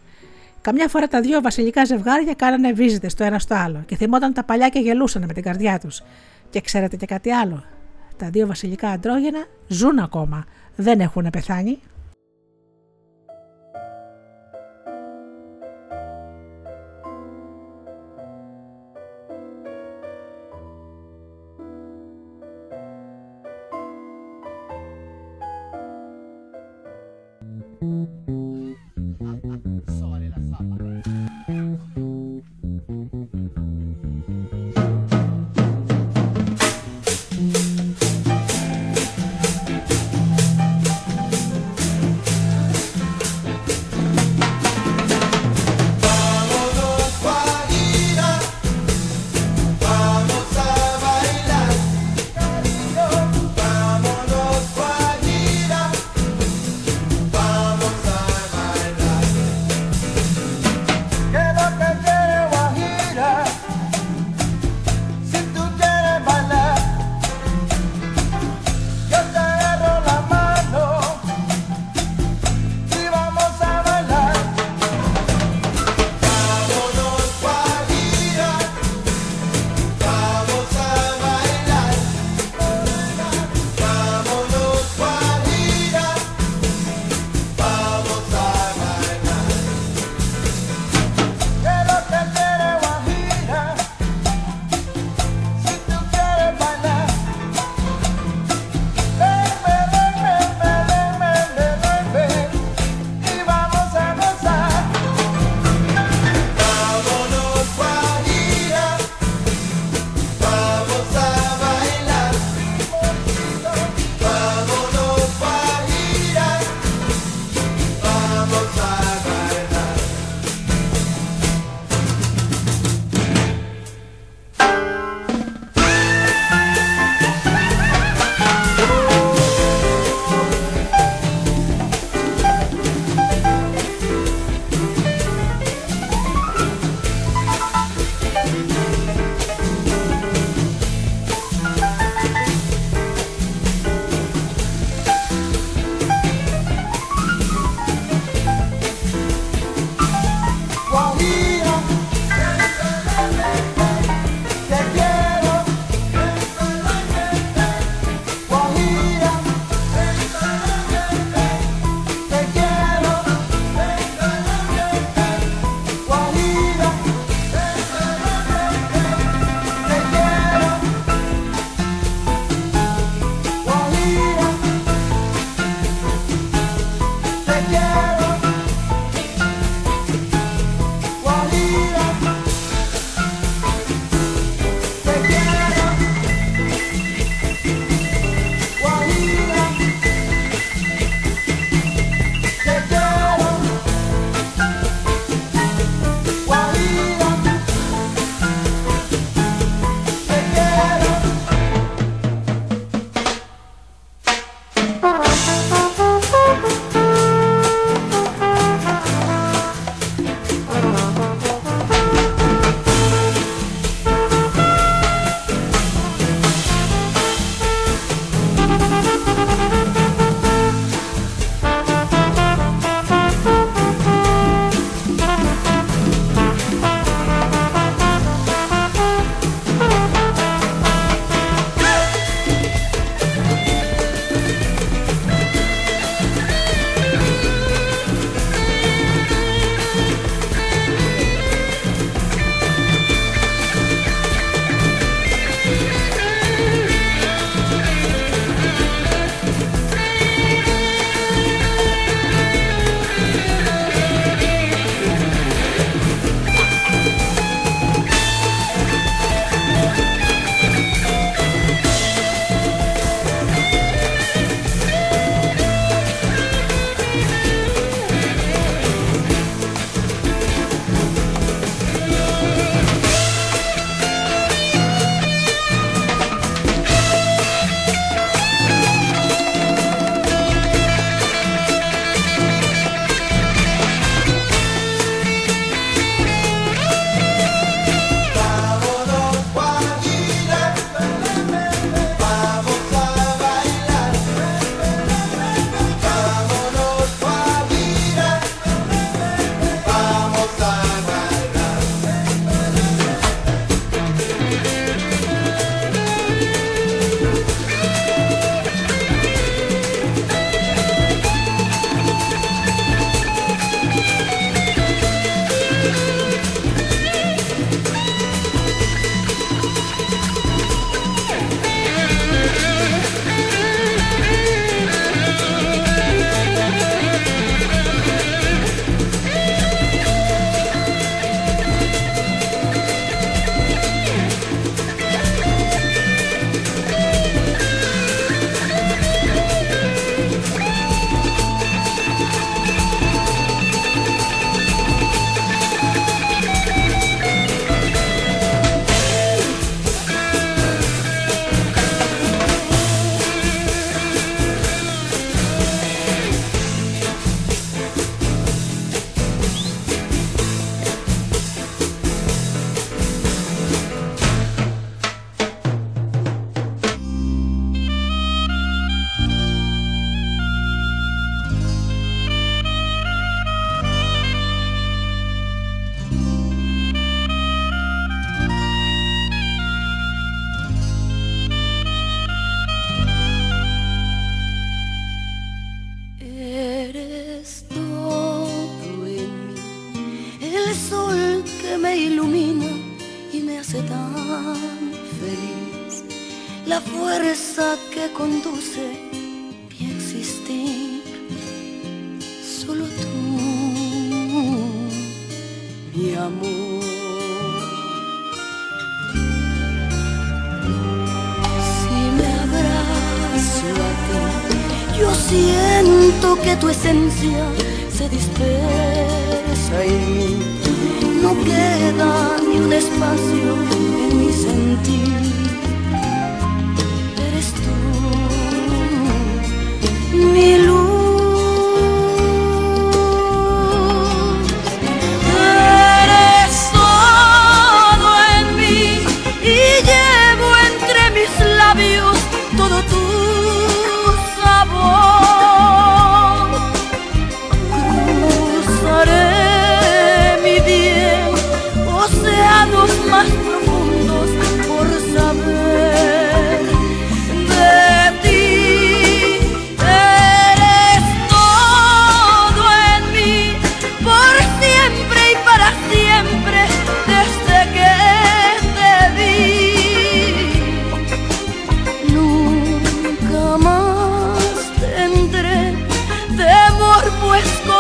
Καμιά φορά τα δύο βασιλικά ζευγάρια κάνανε βίζετε το ένα στο άλλο και θυμόταν τα παλιά και γελούσαν με την καρδιά τους. Και ξέρετε και κάτι άλλο. Τα δύο βασιλικά αντρόγενα ζουν ακόμα. Δεν έχουν πεθάνει.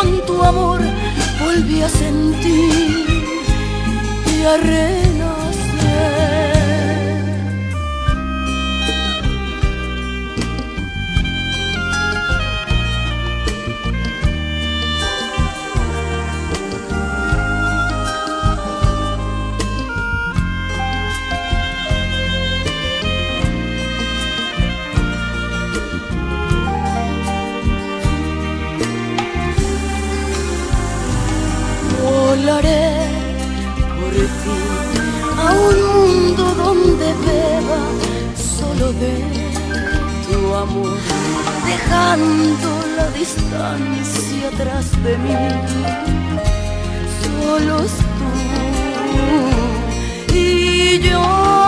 con tu amor volví a sentir y a reír dejando la distancia atrás de mí. Solos tú y yo.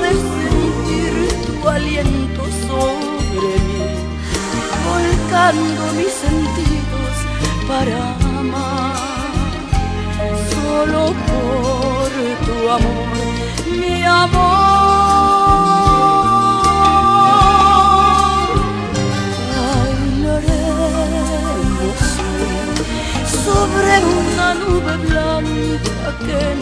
de sentir tu aliento sobre mí, volcando mis sentidos para amar, solo por tu amor, mi amor. Bailaremos sobre una nube blanca que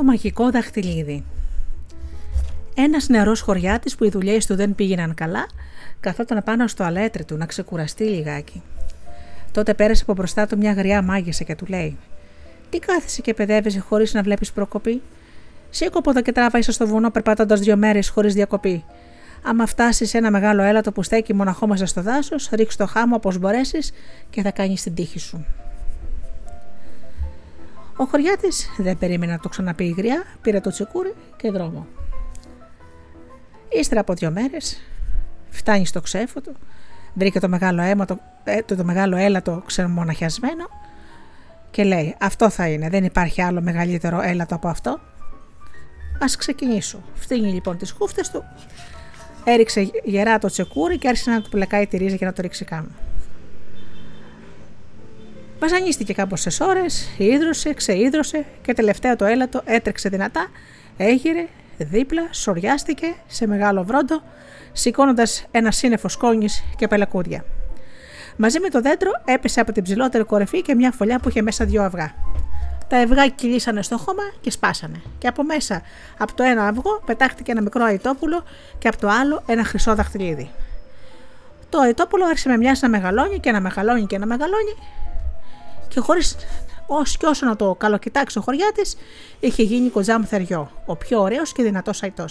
Το μαγικό δαχτυλίδι. Ένας νεαρός χωριάτης που οι δουλειές του δεν πήγαιναν καλά, καθόταν πάνω στο αλέτρι του να ξεκουραστεί λιγάκι. Τότε πέρασε από μπροστά του μια γριά μάγισσα και του λέει: Τι κάθεσαι και παιδεύεσαι χωρίς να βλέπεις προκοπή; Σήκω από εδώ και τράβα στο βουνό περπατώντας δύο μέρες χωρίς διακοπή. Άμα φτάσεις σε ένα μεγάλο έλατο που στέκει μοναχό μέσα στο δάσος, ρίξ το χάμο όπως μπορέσεις και θα κάνεις την τύχη σου. Ο χωριάτης δεν περίμενε να το ξαναπεί η γριά, πήρε το τσεκούρι και δρόμο. Ύστερα από δύο μέρες, φτάνει στο ξέφωτο, βρήκε το μεγάλο, αίμα, το, ε, το, το μεγάλο έλατο ξεμοναχιασμένο και λέει: Αυτό θα είναι, δεν υπάρχει άλλο μεγαλύτερο έλατο από αυτό. Α ξεκινήσω. Φτύνει λοιπόν τις χούφτες του, έριξε γερά το τσεκούρι και άρχισε να του πλεκάει τη ρίζα για να το ρίξει κάτω. Βασανίστηκε κάμποσε ώρες, ίδρωσε, ξείδρωσε και τελευταίο το έλατο έτρεξε δυνατά, έγειρε, δίπλα, σοριάστηκε σε μεγάλο βρόντο, σηκώνοντας ένα σύννεφο σκόνης και πελακούδια. Μαζί με το δέντρο έπεσε από την ψηλότερη κορυφή και μια φωλιά που είχε μέσα δυο αυγά. Τα αυγά κυλήσανε στο χώμα και σπάσανε. Και από μέσα από το ένα αυγό πετάχτηκε ένα μικρό αητόπουλο και από το άλλο ένα χρυσό δαχτυλίδι. Το αητόπουλο άρχισε με μιας να μεγαλώνει και να μεγαλώνει και να μεγαλώνει και χωρίς όσο και όσο να το καλοκοιτάξει ο χωριά της, είχε γίνει κοντζάμ θεριό, ο πιο ωραίος και δυνατός αϊτό.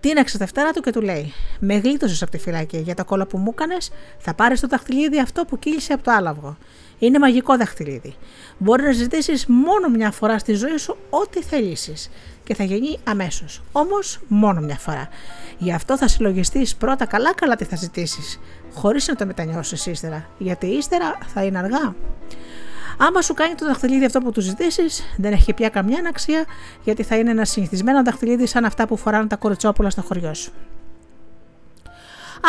Τίναξε τα φτερά του και του λέει: Με γλίτωσες από τη φυλακή. Για το κόλλο που μου έκανες, θα πάρεις το δαχτυλίδι αυτό που κύλησε από το άλαβγο. Είναι μαγικό δαχτυλίδι. Μπορεί να ζητήσεις μόνο μια φορά στη ζωή σου ό,τι θελήσεις και θα γίνει αμέσως. Όμως μόνο μια φορά. Γι' αυτό θα συλλογιστείς πρώτα καλά-καλά τι θα ζητήσεις, χωρίς να το μετανιώσεις ύστερα, γιατί ύστερα θα είναι αργά. Άμα σου κάνει το δαχτυλίδι αυτό που τους ζητήσεις, δεν έχει πια καμιά αξία, γιατί θα είναι ένα συνηθισμένο δαχτυλίδι σαν αυτά που φοράνε τα κοριτσόπουλα στο χωριό σου.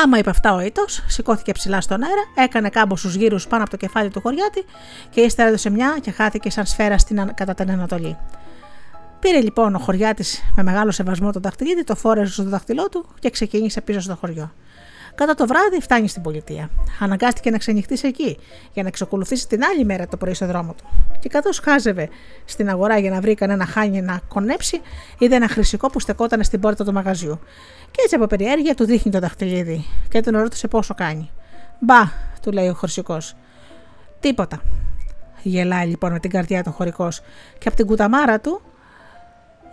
Άμα είπε αυτά ο Ήτος, σηκώθηκε ψηλά στον αέρα, έκανε κάμποσου γύρους πάνω από το κεφάλι του χωριάτη και ύστερα έδωσε μια και χάθηκε σαν σφαίρα στην, κατά την Ανατολή. Πήρε λοιπόν ο χωριάτης με μεγάλο σεβασμό το δαχτυλίδι, το φόρεσε στο δαχτυλό του και ξεκίνησε πίσω στο χωριό. Κατά το βράδυ φτάνει στην πολιτεία. Αναγκάστηκε να ξενυχτήσει εκεί για να εξακολουθήσει την άλλη μέρα το πρωί στο δρόμο του. Και καθώς χάζευε στην αγορά για να βρει κανένα χάνι να κονέψει, είδε ένα χρυσικό που στεκόταν στην πόρτα του μαγαζιού. Και έτσι από περιέργεια του δείχνει το δαχτυλίδι και τον ρώτησε πόσο κάνει. Μπα, του λέει ο χρυσικός. Τίποτα. Γελάει λοιπόν με την καρδιά του χωρικός και από την κουταμάρα του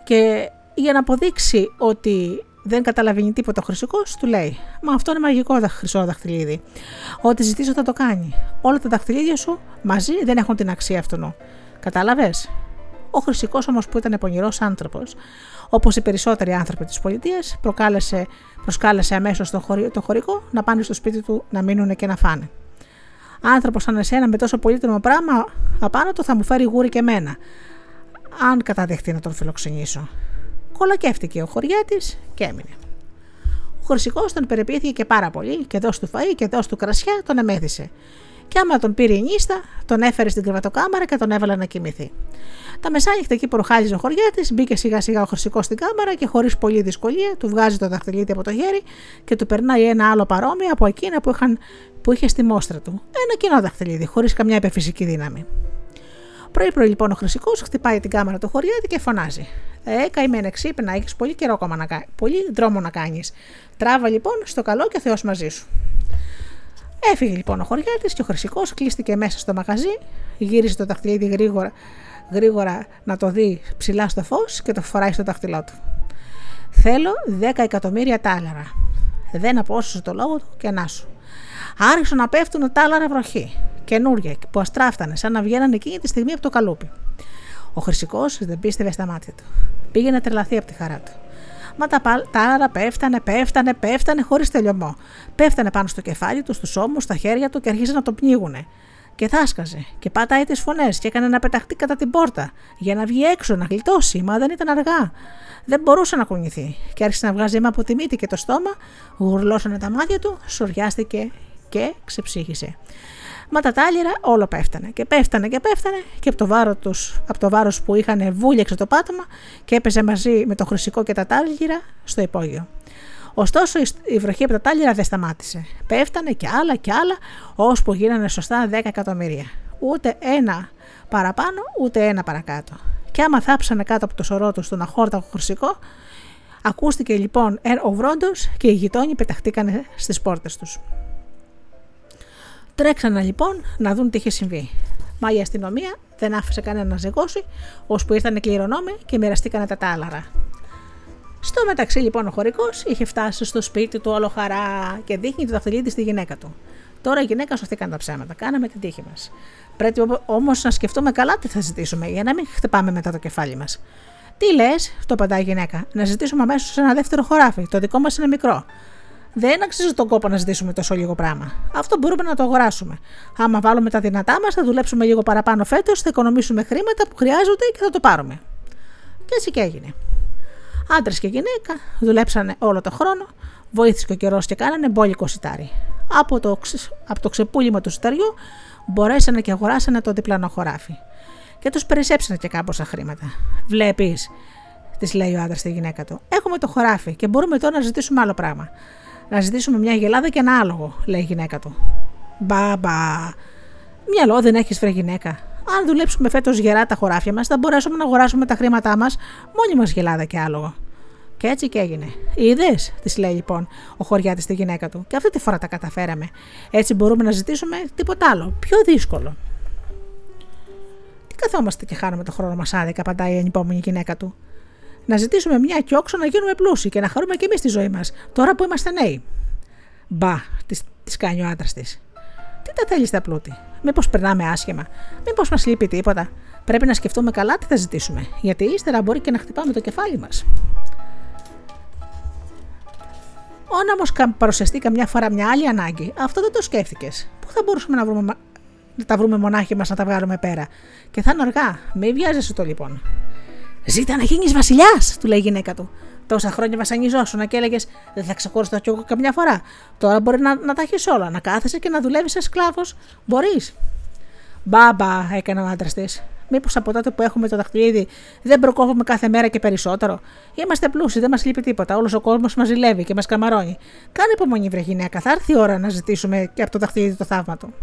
και για να αποδείξει ότι δεν καταλαβαίνει τίποτα ο χρυσικό, του λέει: Μα αυτό είναι μαγικό χρυσό δαχτυλίδι. Ό,τι ζητήσω θα το κάνει. Όλα τα δαχτυλίδια σου μαζί δεν έχουν την αξία αυτού. Κατάλαβε. Ο χρυσικό όμως που ήταν πονηρός άνθρωπος, όπως οι περισσότεροι άνθρωποι της πολιτείας, προσκάλεσε αμέσως το, το χωρικό να πάνε στο σπίτι του να μείνουν και να φάνε. Άνθρωπος σαν εσένα με τόσο πολύτιμο πράγμα απάνω του θα μου φέρει γούρι και εμένα. Αν καταδεχτεί να τον φιλοξενήσω. Κολακεύτηκε ο χωριάτης και έμεινε. Ο χρυσικό τον περιποιήθηκε και πάρα πολύ και δώσ' του φαΐ και δώσ' του κρασιά τον εμέθησε. Και άμα τον πήρε η νύστα, τον έφερε στην κρεβατοκάμαρα και τον έβαλε να κοιμηθεί. Τα μεσάνυχτα εκεί που ροχάλιζε ο χωριάτης, μπήκε σιγά σιγά ο χρυσικός στην κάμαρα και χωρίς πολλή δυσκολία του βγάζει το δαχτυλίδι από το χέρι και του περνάει ένα άλλο παρόμοιο από εκείνα που, είχαν, που είχε στη μόστρα του. Ένα κοινό δαχτυλίδι, χωρίς καμιά υπεφυσική δύναμη. Πρωί-πρωί λοιπόν ο χρυσικός χτυπάει την κάμαρα του χωριάτη και φωνάζει. Ε, καημένα ξύπνα, έχεις πολύ καιρό ακόμα να κάνει. Πολύ δρόμο να κάνεις. Τράβα λοιπόν στο καλό και ο Θεός μαζί σου. Έφυγε λοιπόν ο χωριάτης και ο χρυσικός κλείστηκε μέσα στο μαγαζί, γύρισε το δαχτυλίδι γρήγορα, γρήγορα να το δει ψηλά στο φως και το φοράει στο δαχτυλό του. Θέλω 10 εκατομμύρια τάλαρα. Δεν απόσωσε το λόγο του και να σου. Άρχισαν να πέφτουν τάλαρα βροχή, καινούργια που αστράφτανε σαν να βγαίνανε εκείνη τη στιγμή από το καλούπι. Ο χρυσικός δεν πίστευε στα μάτια του. Πήγε να τρελαθεί από τη χαρά του. Μα τα τάλαρα πέφτανε, πέφτανε, πέφτανε χωρίς τελειωμό. Πέφτανε πάνω στο κεφάλι του, στους ώμους, στα χέρια του και αρχίζαν να το πνίγουνε. Και θάσκαζε και πάταει τις φωνές και έκανε να πεταχτεί κατά την πόρτα για να βγει έξω, να γλιτώσει, μα δεν ήταν αργά. Δεν μπορούσε να κουνηθεί και άρχισε να βγάζει αίμα από τη μύτη και το στόμα, γουρλώσανε τα μάτια του, σοριάστηκε και ξεψύχησε. Μα τα τάλιρα όλο πέφτανε και πέφτανε και πέφτανε και από το, βάρος τους, από το βάρος που είχαν βούλιαξε το πάτωμα και έπαιζε μαζί με το χρυσικό και τα τάλιρα στο υπόγειο. Ωστόσο η βροχή από τα τάλιρα δεν σταμάτησε. Πέφτανε και άλλα και άλλα ώσπου γίνανε σωστά 10 εκατομμύρια. Ούτε ένα παραπάνω ούτε ένα παρακάτω. Και άμα θάψανε κάτω από το σωρό τους στον αχόρτακο χρυσικό, ακούστηκε λοιπόν ο βρόντος και οι γειτόνιοι πεταχτήκανε στις πόρτες τους. Τρέξανε λοιπόν να δουν τι είχε συμβεί. Μα η αστυνομία δεν άφησε κανένα να ζεγώσει, ώσπου ήρθαν οι κληρονόμοι και μοιραστήκανε τα τάλαρα. Στο μεταξύ λοιπόν ο χωρικός είχε φτάσει στο σπίτι του όλο χαρά και δείχνει το δαχτυλίδι στη γυναίκα του. Τώρα η γυναίκα σωθήκαν τα ψέματα. Κάναμε την τύχη μας. Πρέπει όμως να σκεφτούμε καλά τι θα ζητήσουμε για να μην χτυπάμε μετά το κεφάλι μας. Τι λες, το απαντάει η γυναίκα, να ζητήσουμε αμέσως ένα δεύτερο χωράφι. Το δικό μας είναι μικρό. Δεν αξίζει τον κόπο να ζητήσουμε τόσο λίγο πράγμα. Αυτό μπορούμε να το αγοράσουμε. Άμα βάλουμε τα δυνατά μας, θα δουλέψουμε λίγο παραπάνω φέτος, θα οικονομήσουμε χρήματα που χρειάζονται και θα το πάρουμε. Και έτσι και έγινε. Άντρες και γυναίκα δουλέψανε όλο το χρόνο, βοήθησε ο καιρός και κάνανε μπόλικο σιτάρι. Από το, από το ξεπούλημα του σιταριού μπορέσανε και αγοράσανε το διπλανό χωράφι. Και τους περισσέψανε και κάμποσα χρήματα. Βλέπεις, της λέει ο άντρας στη γυναίκα του. Έχουμε το χωράφι και μπορούμε τώρα να ζητήσουμε άλλο πράγμα. Να ζητήσουμε μια γελάδα και ένα άλογο, λέει η γυναίκα του. Μπα, μπα. Μυαλό δεν έχεις βρε γυναίκα. Αν δουλέψουμε φέτος γερά τα χωράφια μας, θα μπορέσουμε να αγοράσουμε τα χρήματά μας μόνοι μας γελάδα και άλογο. Και έτσι και έγινε. Είδε, της λέει λοιπόν ο χωριάτης στη γυναίκα του, και αυτή τη φορά τα καταφέραμε. Έτσι μπορούμε να ζητήσουμε τίποτα άλλο, πιο δύσκολο. Τι καθόμαστε και χάνουμε το χρόνο μας άδικα, απαντάει η ανυπόμονη γυναίκα του. Να ζητήσουμε μια όξο να γίνουμε πλούσιοι και να χαρούμε και εμείς τη ζωή μας, τώρα που είμαστε νέοι. Μπα, της κάνει ο άντρας της. Τι τα θέλεις στα πλούτη, Μήπως περνάμε άσχημα, Μήπως μας λείπει τίποτα; Πρέπει να σκεφτούμε καλά τι θα ζητήσουμε, γιατί ύστερα μπορεί και να χτυπάμε το κεφάλι μας. Όταν όμω παρουσιαστεί καμιά φορά μια άλλη ανάγκη, αυτό δεν το σκέφτηκες. Πού θα μπορούσαμε να, βρούμε, να τα βρούμε μονάχοι μας να τα βγάλουμε πέρα; Και θα είναι αργά. Μην βιάζεσαι το λοιπόν. Ζήτα να γίνεις βασιλιάς, του λέει η γυναίκα του. Τόσα χρόνια βασανιζόσουν και έλεγες Δεν θα ξεχώρισα κι εγώ καμιά φορά. Τώρα μπορεί να, να τα έχεις όλα, να κάθεσαι και να δουλεύεις σαν σκλάβος. Μπορείς. Μπαμπα, έκανε ο άντρας της. Μήπως από τότε που έχουμε το δαχτυλίδι δεν προκόβουμε κάθε μέρα και περισσότερο; Είμαστε πλούσιοι, δεν μας λείπει τίποτα. Όλος ο κόσμος μας ζηλεύει και μας καμαρώνει. Κάνε υπομονή, βρε γυναίκα. Θα έρθει η ώρα να ζητήσουμε και από το δαχτυλίδι το θαύμα του.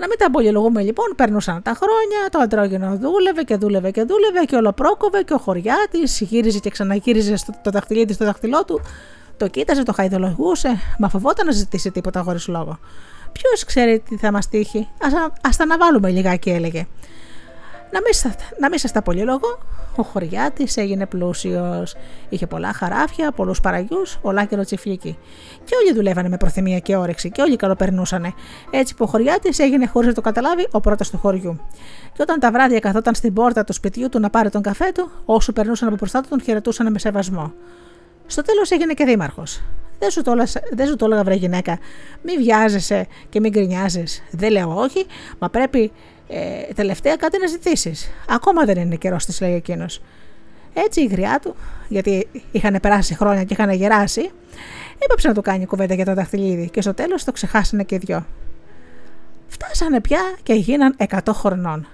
Να μην τα απολυλογούμε λοιπόν, περνούσαν τα χρόνια, το αντρόγενο δούλευε και δούλευε και δούλευε και όλο πρόκοβε και ο χωριάτης γύριζε και ξαναγύριζε το δαχτυλίδι στο δαχτυλό του. Το κοίταζε, το χαϊδολογούσε, μα φοβόταν να ζητήσει τίποτα χωρίς λόγο. Ποιος ξέρει τι θα μας τύχει, ας τα αναβάλουμε λιγάκι, έλεγε. Να μην, να μην σας τα πολυλογώ, ο χωριάτης έγινε πλούσιος. Είχε πολλά χαράφια, πολλούς παραγιούς, ολάκερο τσιφλίκι. Και όλοι δουλεύανε με προθυμία και όρεξη και όλοι καλοπερνούσανε. Έτσι που ο χωριάτης έγινε χωρίς να το καταλάβει ο πρώτος του χωριού. Και όταν τα βράδια καθόταν στην πόρτα του σπιτιού του να πάρει τον καφέ του, όσοι περνούσαν από μπροστά του τον χαιρετούσαν με σεβασμό. Στο τέλος έγινε και δήμαρχος. Δεν σου, το, δεν σου το έλεγα, βρε γυναίκα, μην βιάζεσαι και μην γκρινιάζεις. Δεν λέω όχι, μα πρέπει ε, τελευταία κάτι να ζητήσεις. Ακόμα δεν είναι καιρός της, λέει εκείνος. Έτσι η γριά του, γιατί είχαν περάσει χρόνια και είχαν γεράσει, έπαψε να του κάνει κουβέντα για το δαχτυλίδι και στο τέλος το ξεχάσανε και δυο. Φτάσανε πια και γίναν 100 χρονών.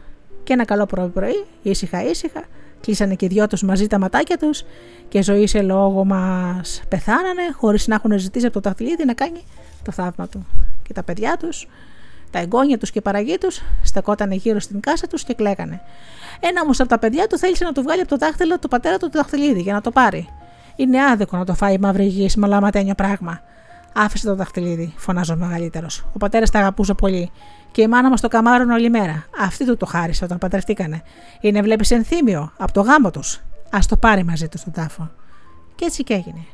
Και ένα καλό πρωί-πρωί, ήσυχα ήσυχα, κλείσανε και οι δυο τους μαζί τα ματάκια τους και ζωή σε λόγο μας πεθάνανε χωρίς να έχουν ζητήσει από το δαχτυλίδι να κάνει το θαύμα του. Και τα παιδιά τους τα εγγόνια τους και παραγή τους στεκόταν γύρω στην κάσα τους και κλαίγανε. Ένα όμως από τα παιδιά του θέλησε να του βγάλει από το δάχτυλο του πατέρα του το δαχτυλίδι για να το πάρει. Είναι άδικο να το φάει μαύρη γη με λαματένιο πράγμα. Άφησε το δαχτυλίδι, φωνάζω ο μεγαλύτερος. Ο πατέρας τα αγαπούσε πολύ. Και η μάνα μας το καμάρωνε όλη μέρα. Αυτή του το χάρισε όταν παντρευτήκανε. Είναι, βλέπεις, ενθύμιο από το γάμο τους. Α το πάρει μαζί του στον τάφο. Και έτσι και έγινε.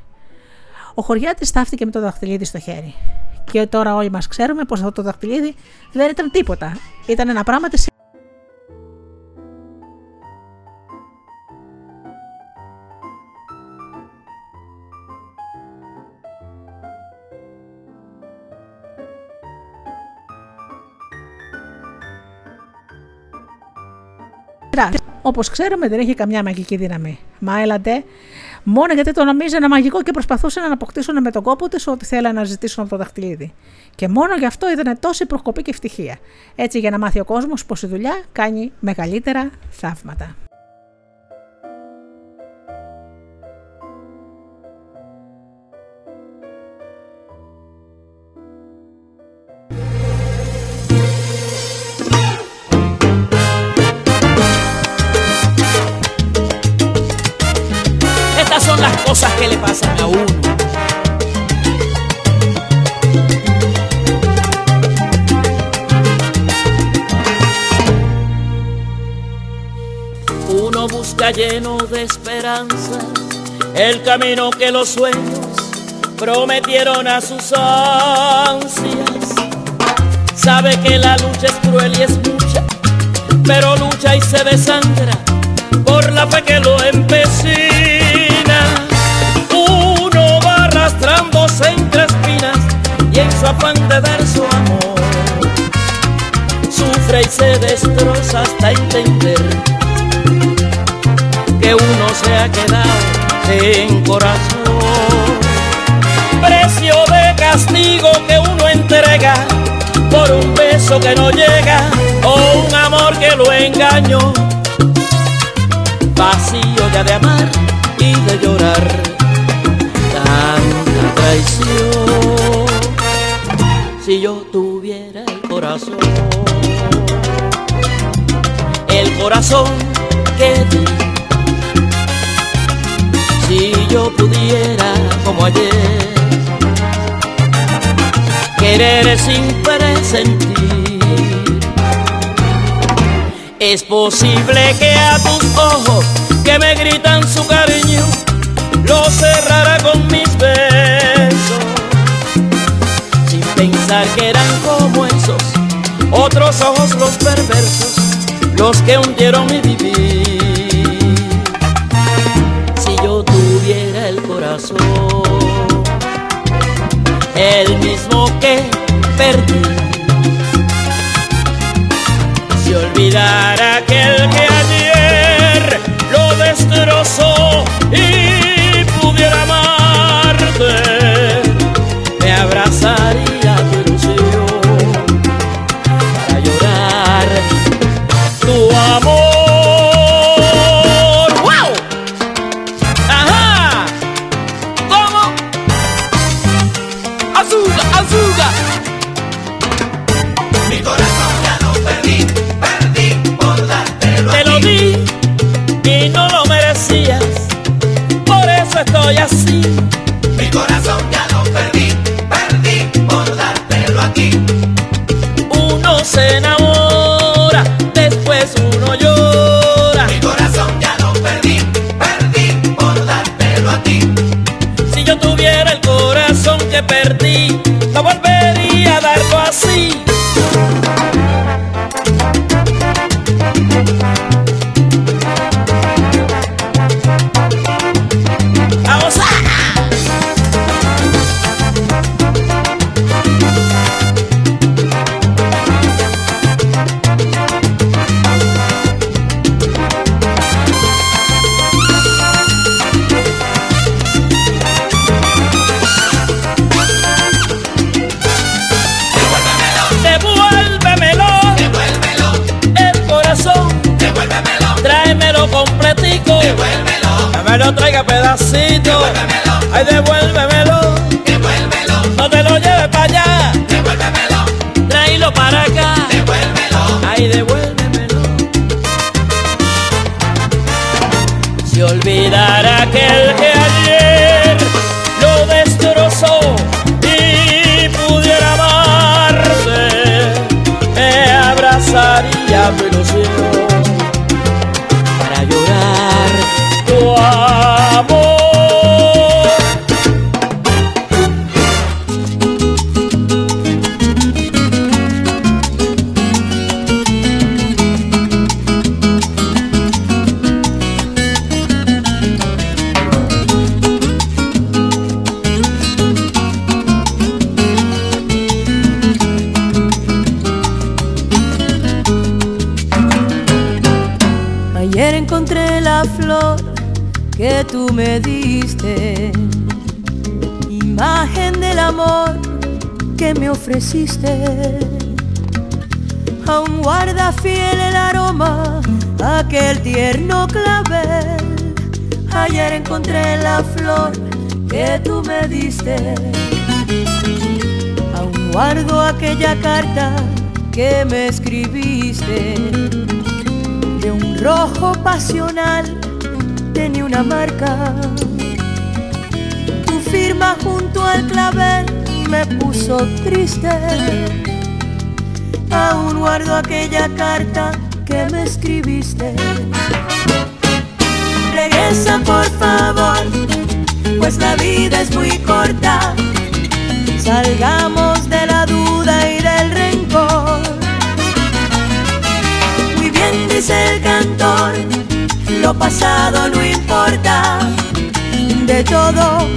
Ο χωριάτης στάφτηκε με το δαχτυλίδι στο χέρι. Και τώρα όλοι μας ξέρουμε πως αυτό το δαχτυλίδι δεν ήταν τίποτα. Ήταν ένα πράγμα της Όπως ξέρουμε, δεν έχει καμιά μαγική δύναμη. Μα έλατε, μόνο γιατί το νομίζανε μαγικό και προσπαθούσαν να αποκτήσουν με τον κόπο του ό,τι θέλανε να ζητήσουν από το δαχτυλίδι. Και μόνο γι' αυτό ήταν τόση προκοπή και ευτυχία. Έτσι για να μάθει ο κόσμος πως η δουλειά κάνει μεγαλύτερα θαύματα. Cosas que le pasan a uno. Uno busca lleno de esperanza el camino que los sueños prometieron a sus ansias. Sabe que la lucha es cruel y es mucha, pero lucha y se desangra por la fe que lo empecina. Afán de su amor sufre y se destroza hasta entender que uno se ha quedado en corazón. Precio de castigo que uno entrega por un beso que no llega o un amor que lo engañó vacío ya de amar y de llorar tanta traición. Si yo tuviera el corazón, el corazón que di, si yo pudiera como ayer. Querer sin presentir. Es posible que a tus ojos que me gritan su cariño lo cerrara con mis besos. Pensar que eran como esos otros ojos los perversos, los que hundieron mi vivir. Si yo tuviera el corazón, el mismo que perdí olvidar aquel que ayer lo destrozó perdí. La carta que me escribiste de un rojo pasional tenía una marca firma junto al clavel me puso triste. Aún guardo aquella carta que me escribiste. Regresa por favor, pues la vida es muy corta. Salgamos de la duda Muy bien dice el cantor, lo pasado no importa. De todo,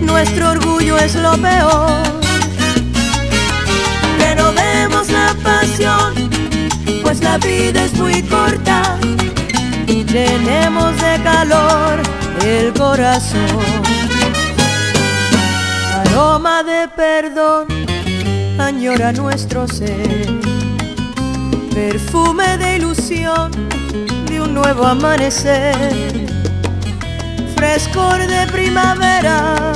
nuestro orgullo es lo peor. Renovemos la pasión, pues la vida es muy corta. Llenemos de calor el corazón. Aroma de perdón añora nuestro ser. Perfume de ilusión de un nuevo amanecer. Frescor de primavera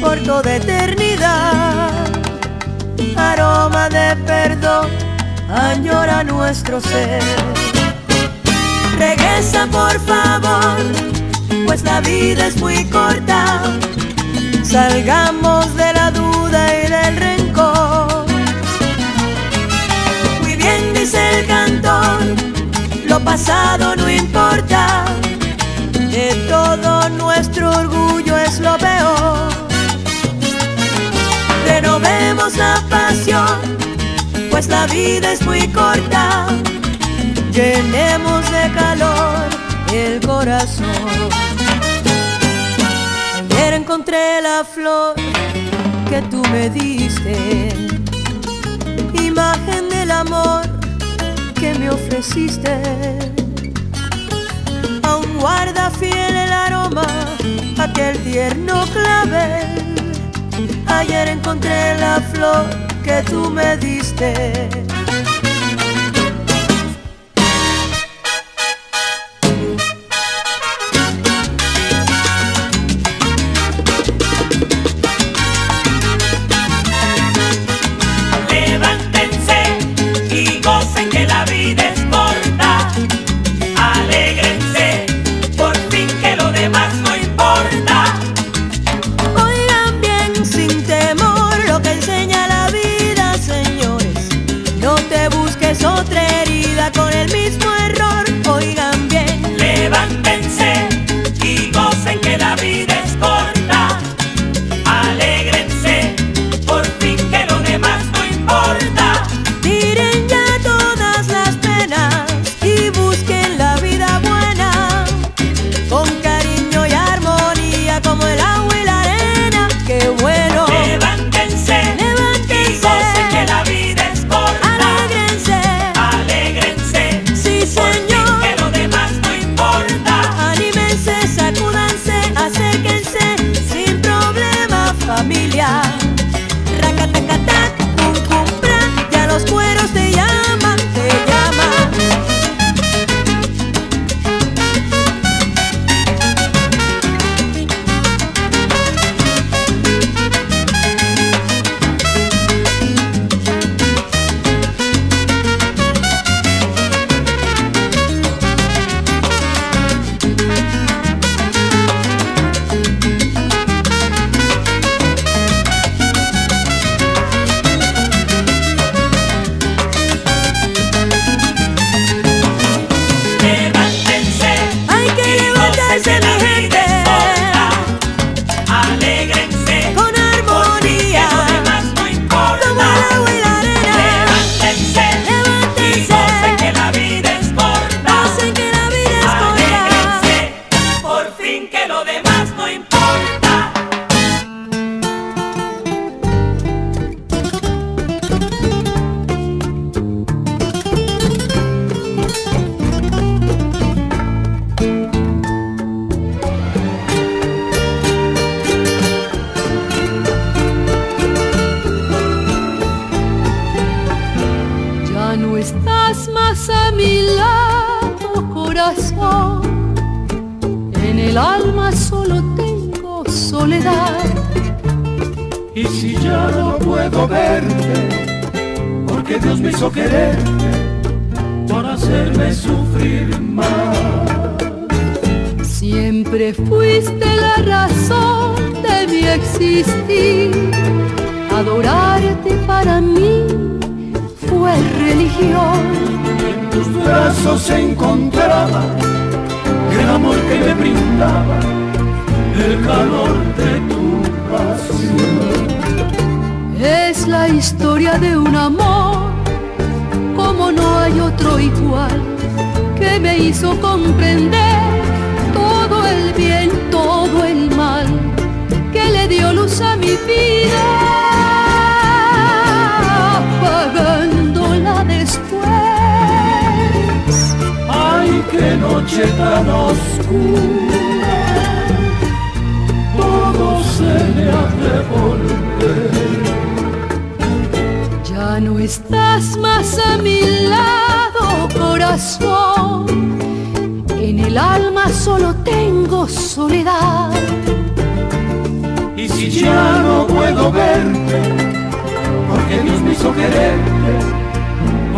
por toda eternidad. Aroma de perdón añora nuestro ser. Regresa por favor, pues la vida es muy corta. Salgamos de la duda y del rencor. El cantor, lo pasado no importa. De todo nuestro orgullo es lo peor. Renovemos la pasión, pues la vida es muy corta llenemos de calor el corazón. Ayer encontré la flor que tú me diste, imagen del amor que me ofreciste. Aún guarda fiel el aroma, aquel tierno clavel. Ayer encontré la flor que tú me diste.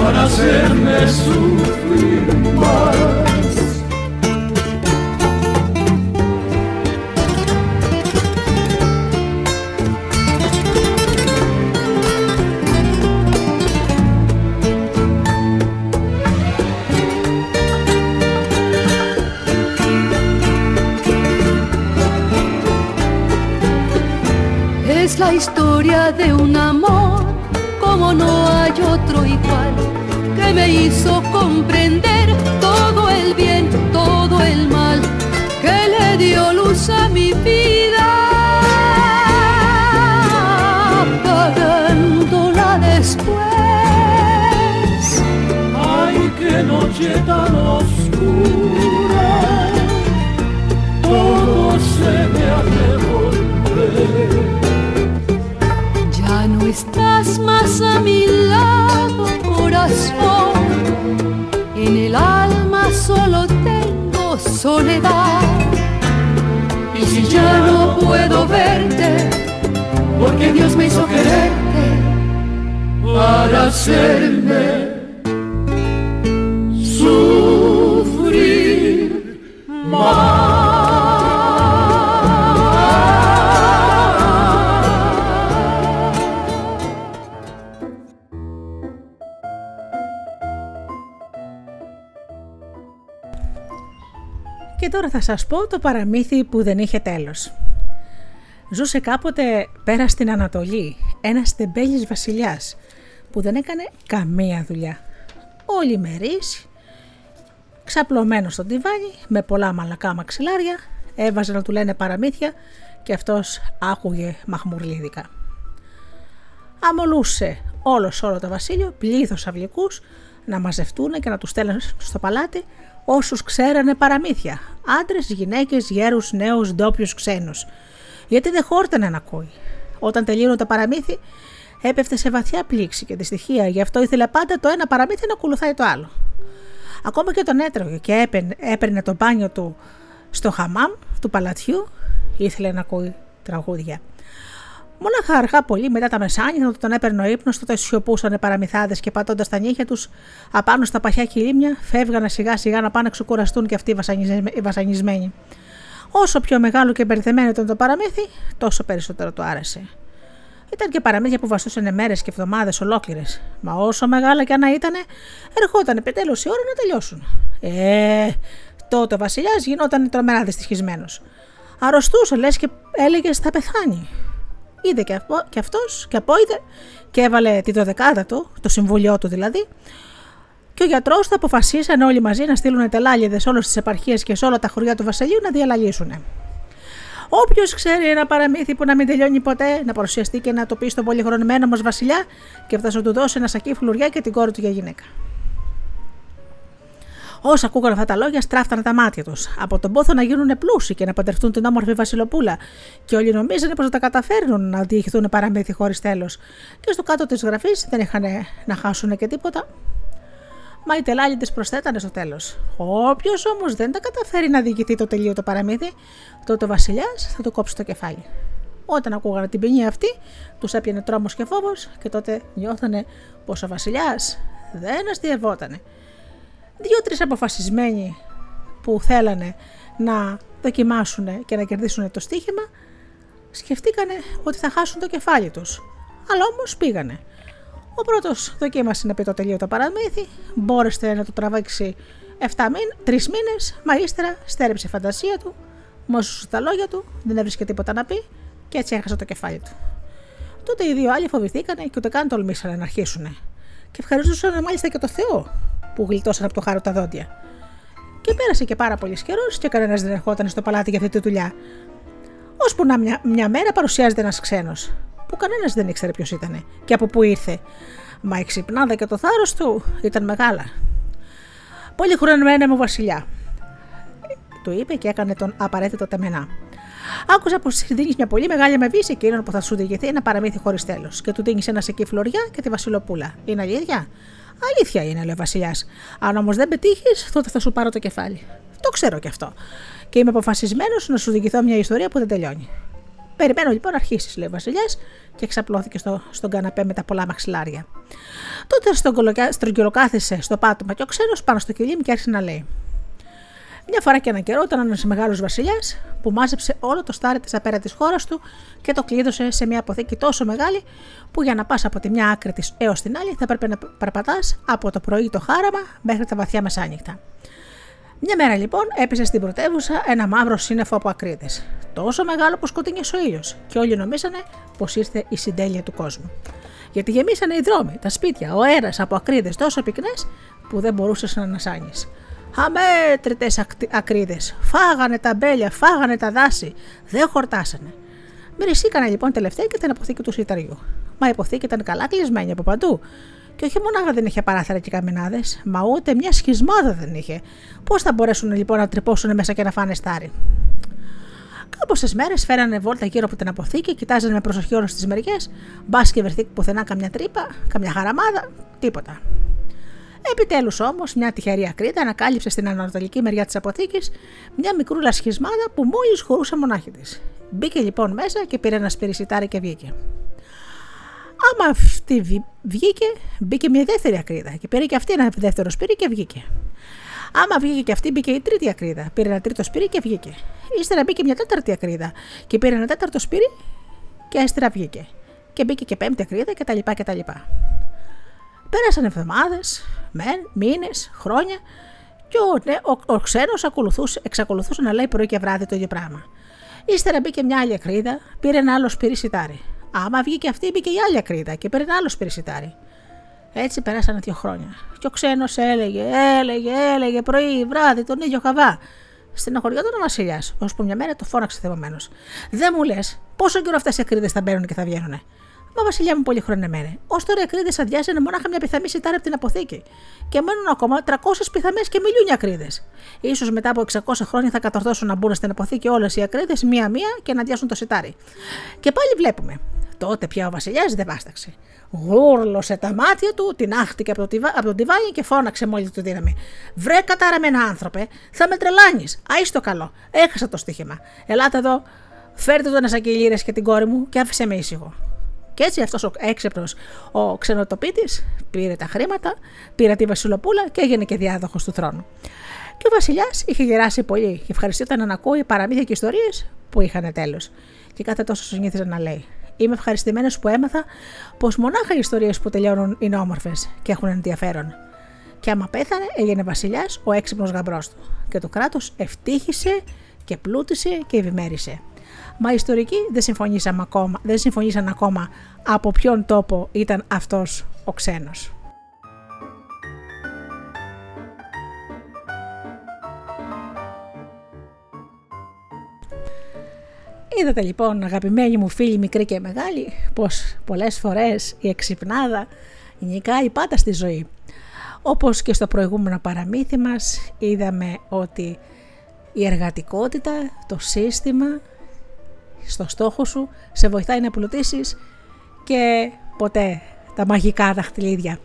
Para hacerme sufrir más. Es la historia de un amor como no hay otro igual me hizo comprender todo el bien, todo el mal que le dio luz a mi vida, apagándola después. Ay, qué noche tan oscura, todo se me ha soledad. Y si Ya no puedo verte, porque Dios me hizo quererte para hacerme τώρα θα σας πω το παραμύθι που δεν είχε τέλος. Ζούσε κάποτε πέρα στην Ανατολή ένας τεμπέλης βασιλιάς που δεν έκανε καμία δουλειά. Όλη μερής, ξαπλωμένος στο τιβάνι, με πολλά μαλακά μαξιλάρια, έβαζε να του λένε παραμύθια και αυτός άκουγε μαχμουρλίδικα. Αμολούσε όλος όλο το βασίλειο πλήθος αυλικούς να μαζευτούν και να τους στέλνουν στο παλάτι όσους ξέρανε παραμύθια, άντρες, γυναίκες, γέρους, νέους, ντόπιους ξένους. Γιατί δεν χόρτανε να ακούει. Όταν τελείωνε το παραμύθι, έπεφτε σε βαθιά πλήξη και δυστυχία, γι' αυτό ήθελε πάντα το ένα παραμύθι να ακολουθάει το άλλο. Ακόμα και τον έτρωγε και έπαιρνε, έπαιρνε το μπάνιο του στο χαμάμ του παλατιού, ήθελε να ακούει τραγούδια. Μόναχα αργά πολύ μετά τα μεσάνυχτα, όταν τον έπαιρνε ο ύπνος, τότε σιωπούσαν οι παραμυθάδες και πατώντας τα νύχια τους απάνω στα παχιά κυλίμια, φεύγανε σιγά σιγά να πάνε να ξεκουραστούν και αυτοί οι βασανιζε- οι βασανισμένοι. Όσο πιο μεγάλο και μπερδεμένο ήταν το παραμύθι, τόσο περισσότερο του άρεσε. Ήταν και παραμύθια που βαστούσαν μέρες και εβδομάδες ολόκληρες. Μα όσο μεγάλα κι αν ήταν, ερχόταν επιτέλους η ώρα να τελειώσουν. Ε, τότε ο Βασιλιάς γινόταν τρομερά δυστυχισμένος. Αρρωστούσε, λες και έλεγε θα πεθάνει. Είδε και, αυτό, και αυτός και απόειδε και έβαλε τη δωδεκάδα του, το συμβούλιο του δηλαδή, και ο γιατρός θα αποφασίσαν όλοι μαζί να στείλουν τελάλιδες σε όλες τις επαρχίες και σε όλα τα χωριά του Βασιλείου να διαλαλήσουν. Όποιος ξέρει ένα παραμύθι που να μην τελειώνει ποτέ, να παρουσιαστεί και να το πει στον πολυχρονημένο μας Βασιλιά και θα σου του δώσει ένα σακί φλουριά και την κόρη του για γυναίκα. Όσοι ακούγαν αυτά τα λόγια, στράφτανε τα μάτια τους. Από τον πόθο να γίνουν πλούσιοι και να παντρευτούν την όμορφη Βασιλοπούλα. Και όλοι νομίζανε πως θα τα καταφέρνουν να διηγηθούν παραμύθι χωρίς τέλος. Και στο κάτω της γραφής δεν είχαν να χάσουν και τίποτα. Μα οι τελάλοι τη προσθέτανε στο τέλος. Όποιος όμως δεν τα καταφέρει να διηγηθεί το τελείω το παραμύθι, τότε ο Βασιλιάς θα του κόψει το κεφάλι. Όταν ακούγανε την ποινή αυτή, τους έπιανε τρόμος και φόβος και τότε νιώθανε πως ο Βασιλιάς δεν αστειευότανε. Δύο-τρεις αποφασισμένοι που θέλανε να δοκιμάσουν και να κερδίσουν το στοίχημα, Σκεφτήκανε ότι θα χάσουν το κεφάλι τους. Αλλά όμως πήγανε. Ο πρώτος δοκίμασε να πει το τελείω το παραμύθι, μπόρεσε να το τραβήξει 7 μήνε, 3 μήνες, μα ύστερα στέρεψε η φαντασία του, μόσουσε τα λόγια του, δεν έβρισκε τίποτα να πει και έτσι έχασε το κεφάλι του. Τότε οι δύο άλλοι φοβηθήκανε και ούτε καν τολμήσανε να αρχίσουν. Και ευχαριστούσαν μάλιστα και το Θεό που γλιτώσαν από το χάρο τα δόντια. Και πέρασε και πάρα πολύς καιρός και κανένας δεν ερχόταν στο παλάτι για αυτή τη δουλειά. Ώσπου να μια, μια μέρα παρουσιάζεται ένας ξένος, που κανένας δεν ήξερε ποιος ήταν και από πού ήρθε. Μα η ξυπνάδα και το θάρρος του ήταν μεγάλα. Πολύ χρονομένα μου Βασιλιά, του είπε και έκανε τον απαραίτητο τεμενά. Άκουσα πως δίνεις μια πολύ μεγάλη αμοιβή σε εκείνον που θα σου διηγηθεί ένα παραμύθι χωρίς τέλος και του δίνεις ένα σεκί φλωριά και τη Βασιλοπούλα. Είναι αλήθεια; Αλήθεια είναι, λέει ο Βασιλιάς. Αν όμως δεν πετύχεις, τότε θα σου πάρω το κεφάλι. Το ξέρω κι αυτό. Και είμαι αποφασισμένος να σου διηγηθώ μια ιστορία που δεν τελειώνει. Περιμένω λοιπόν να αρχίσεις, λέει ο Βασιλιάς και ξαπλώθηκε στο, στον καναπέ με τα πολλά μαξιλάρια. Τότε στον στρογγυλοκάθισε στο πάτωμα και ο ξένος πάνω στο κελί και άρχισε να λέει: μια φορά και ένα καιρό ήταν ένας μεγάλος βασιλιάς που μάζεψε όλο το στάρι της απέρα της χώρας του και το κλείδωσε σε μια αποθήκη τόσο μεγάλη που για να πας από τη μια άκρη της έως την άλλη θα έπρεπε να περπατάς από το πρωί το χάραμα μέχρι τα βαθιά μεσάνυχτα. Μια μέρα λοιπόν έπεσε στην πρωτεύουσα ένα μαύρο σύννεφο από ακρίδες. Τόσο μεγάλο που σκοτεινιέ ο ήλιος, και όλοι νομίζανε πως ήρθε η συντέλεια του κόσμου. Γιατί γεμίσανε οι δρόμοι, τα σπίτια, ο αέρας από ακρίδες τόσο πυκνές που δεν μπορούσες να ανασάνεις. Αμέτρητες ακρίδες. Φάγανε τα μπέλια, φάγανε τα δάση. Δεν χορτάσανε. Μυρισήκανε λοιπόν τελευταία και την αποθήκη του σιταριού. Μα η αποθήκη ήταν καλά κλεισμένη από παντού. Και όχι μονάχα δεν είχε παράθυρα και καμινάδες, μα ούτε μια σχισμάδα δεν είχε. Πώς θα μπορέσουν λοιπόν να τρυπώσουν μέσα και να φάνε στάρι; Κάμποσε μέρες φέρανε βόλτα γύρω από την αποθήκη, κοιτάζανε με προσοχή όλες τις μεριές, μπας και βρεθεί πουθενά καμιά τρύπα, καμιά χαραμάδα, τίποτα. Επιτέλους όμως, μια τυχερή ακρίτα ανακάλυψε στην ανατολική μεριά της αποθήκης μια μικρούλα σχισμάδα που μόλις χωρούσε μονάχη της. Μπήκε λοιπόν μέσα και πήρε ένα σπυρισιτάρι και βγήκε. Άμα αυτή βγήκε, μπήκε μια δεύτερη ακρίδα και πήρε και αυτή ένα δεύτερο σπύρι και βγήκε. Άμα βγήκε και αυτή, μπήκε η τρίτη ακρίδα. Πήρε ένα τρίτο σπύρι και βγήκε. Ύστερα μπήκε μια τέταρτη ακρίδα και πήρε ένα τέταρτο σπύρι και ύστερα βγήκε. Και μπήκε και πέμπτη ακρίδα κτλ. κτλ. Πέρασαν εβδομάδες, μήνες, χρόνια και ο, ναι, ο, ο ξένος εξακολουθούσε να λέει πρωί και βράδυ το ίδιο πράγμα. Ύστερα μπήκε μια άλλη ακρίδα, πήρε ένα άλλο σπίρι σιτάρι. Άμα βγήκε αυτή, μπήκε η άλλη ακρίδα και πήρε ένα άλλο σπίρι σιτάρι. Έτσι περάσανε δύο χρόνια. Και ο ξένος έλεγε, έλεγε, έλεγε πρωί, βράδυ, τον ίδιο χαβά. Στενοχωριόταν ο Βασιλιά, ώσπου μια μέρα το φώναξε θεμωμένο. Δεν μου λες, πόσο καιρό αυτές οι ακρίδες θα μπαίνουν και θα βγαίνουν. Μα βασιλιά μου πολύ χρονεμένη. Ω τώρα οι ακρίδες αδειάζανε μονάχα μια πιθαμή σιτάρα από την αποθήκη. Και μένουν ακόμα 300 πιθαμές και μιλιούνια ακρίδες. σω μετά από 600 χρόνια θα κατορθώσουν να μπουν στην αποθήκη όλες οι ακρίδες μία-μία και να αδειάσουν το σιτάρι. Και πάλι βλέπουμε. Τότε πια ο βασιλιάς δεν βάσταξε. Γούρλωσε τα μάτια του, την άχτηκε από, το από τον τιβάνι και φώναξε μόλι του δύναμη. Βρε καταραμένα άνθρωπε, θα με τρελάνεις. Άι το καλό. Έχασα το στοίχημα. Ελάτε εδώ, φέρτε τον Ασακυλίρε και την κόρη μου και άφησε με ήσυχο. Και έτσι αυτός ο έξυπνος ο ξενοτοπίτης πήρε τα χρήματα, πήρε τη Βασιλοπούλα και έγινε και διάδοχος του θρόνου. Και ο Βασιλιάς είχε γεράσει πολύ και ευχαριστήταν να ακούει παραμύθια και ιστορίες που είχαν τέλος. Και κάθε τόσο συνήθιζε να λέει: Είμαι ευχαριστημένος που έμαθα πως μονάχα οι ιστορίες που τελειώνουν είναι όμορφες και έχουν ενδιαφέρον. Και άμα πέθανε, έγινε βασιλιάς ο έξυπνος γαμπρός του. Και το κράτος ευτύχησε και πλούτησε και ευημέρισε. Μα οι ιστορικοί δεν συμφωνήσαν ακόμα, δεν συμφωνήσαν ακόμα από ποιον τόπο ήταν αυτός ο ξένος. Είδατε λοιπόν αγαπημένοι μου φίλοι μικροί και μεγάλοι πως πολλές φορές η εξυπνάδα νικάει πάντα στη ζωή. Όπως και στο προηγούμενο παραμύθι μας είδαμε ότι η εργατικότητα, το σύστημα στο στόχο σου, σε βοηθάει να πλουτίσεις και ποτέ τα μαγικά δαχτυλίδια.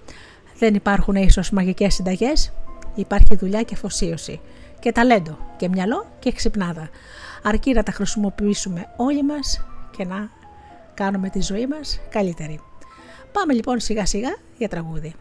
Δεν υπάρχουν ίσως μαγικές συνταγές, υπάρχει δουλειά και αφοσίωση και ταλέντο και μυαλό και ξυπνάδα. Αρκεί να τα χρησιμοποιήσουμε όλοι μας και να κάνουμε τη ζωή μας καλύτερη. Πάμε λοιπόν σιγά σιγά για τραγούδι.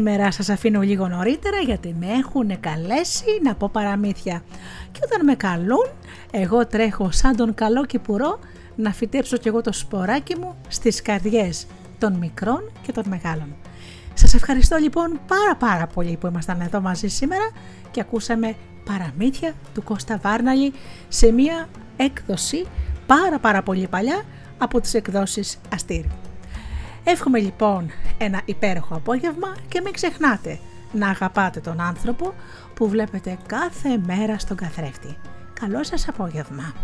Σήμερα σας αφήνω λίγο νωρίτερα γιατί με έχουν καλέσει να πω παραμύθια. Και όταν με καλούν, εγώ τρέχω σαν τον καλό κυπουρό να φυτέψω κι εγώ το σποράκι μου στις καρδιές των μικρών και των μεγάλων. Σας ευχαριστώ λοιπόν πάρα πάρα πολύ που ήμασταν εδώ μαζί σήμερα και ακούσαμε παραμύθια του Κώστα Βάρναλη σε μια έκδοση πάρα πάρα πολύ παλιά από τις εκδόσεις Αστήρ. Εύχομαι λοιπόν ένα υπέροχο απόγευμα και μην ξεχνάτε να αγαπάτε τον άνθρωπο που βλέπετε κάθε μέρα στον καθρέφτη. Καλό σας απόγευμα!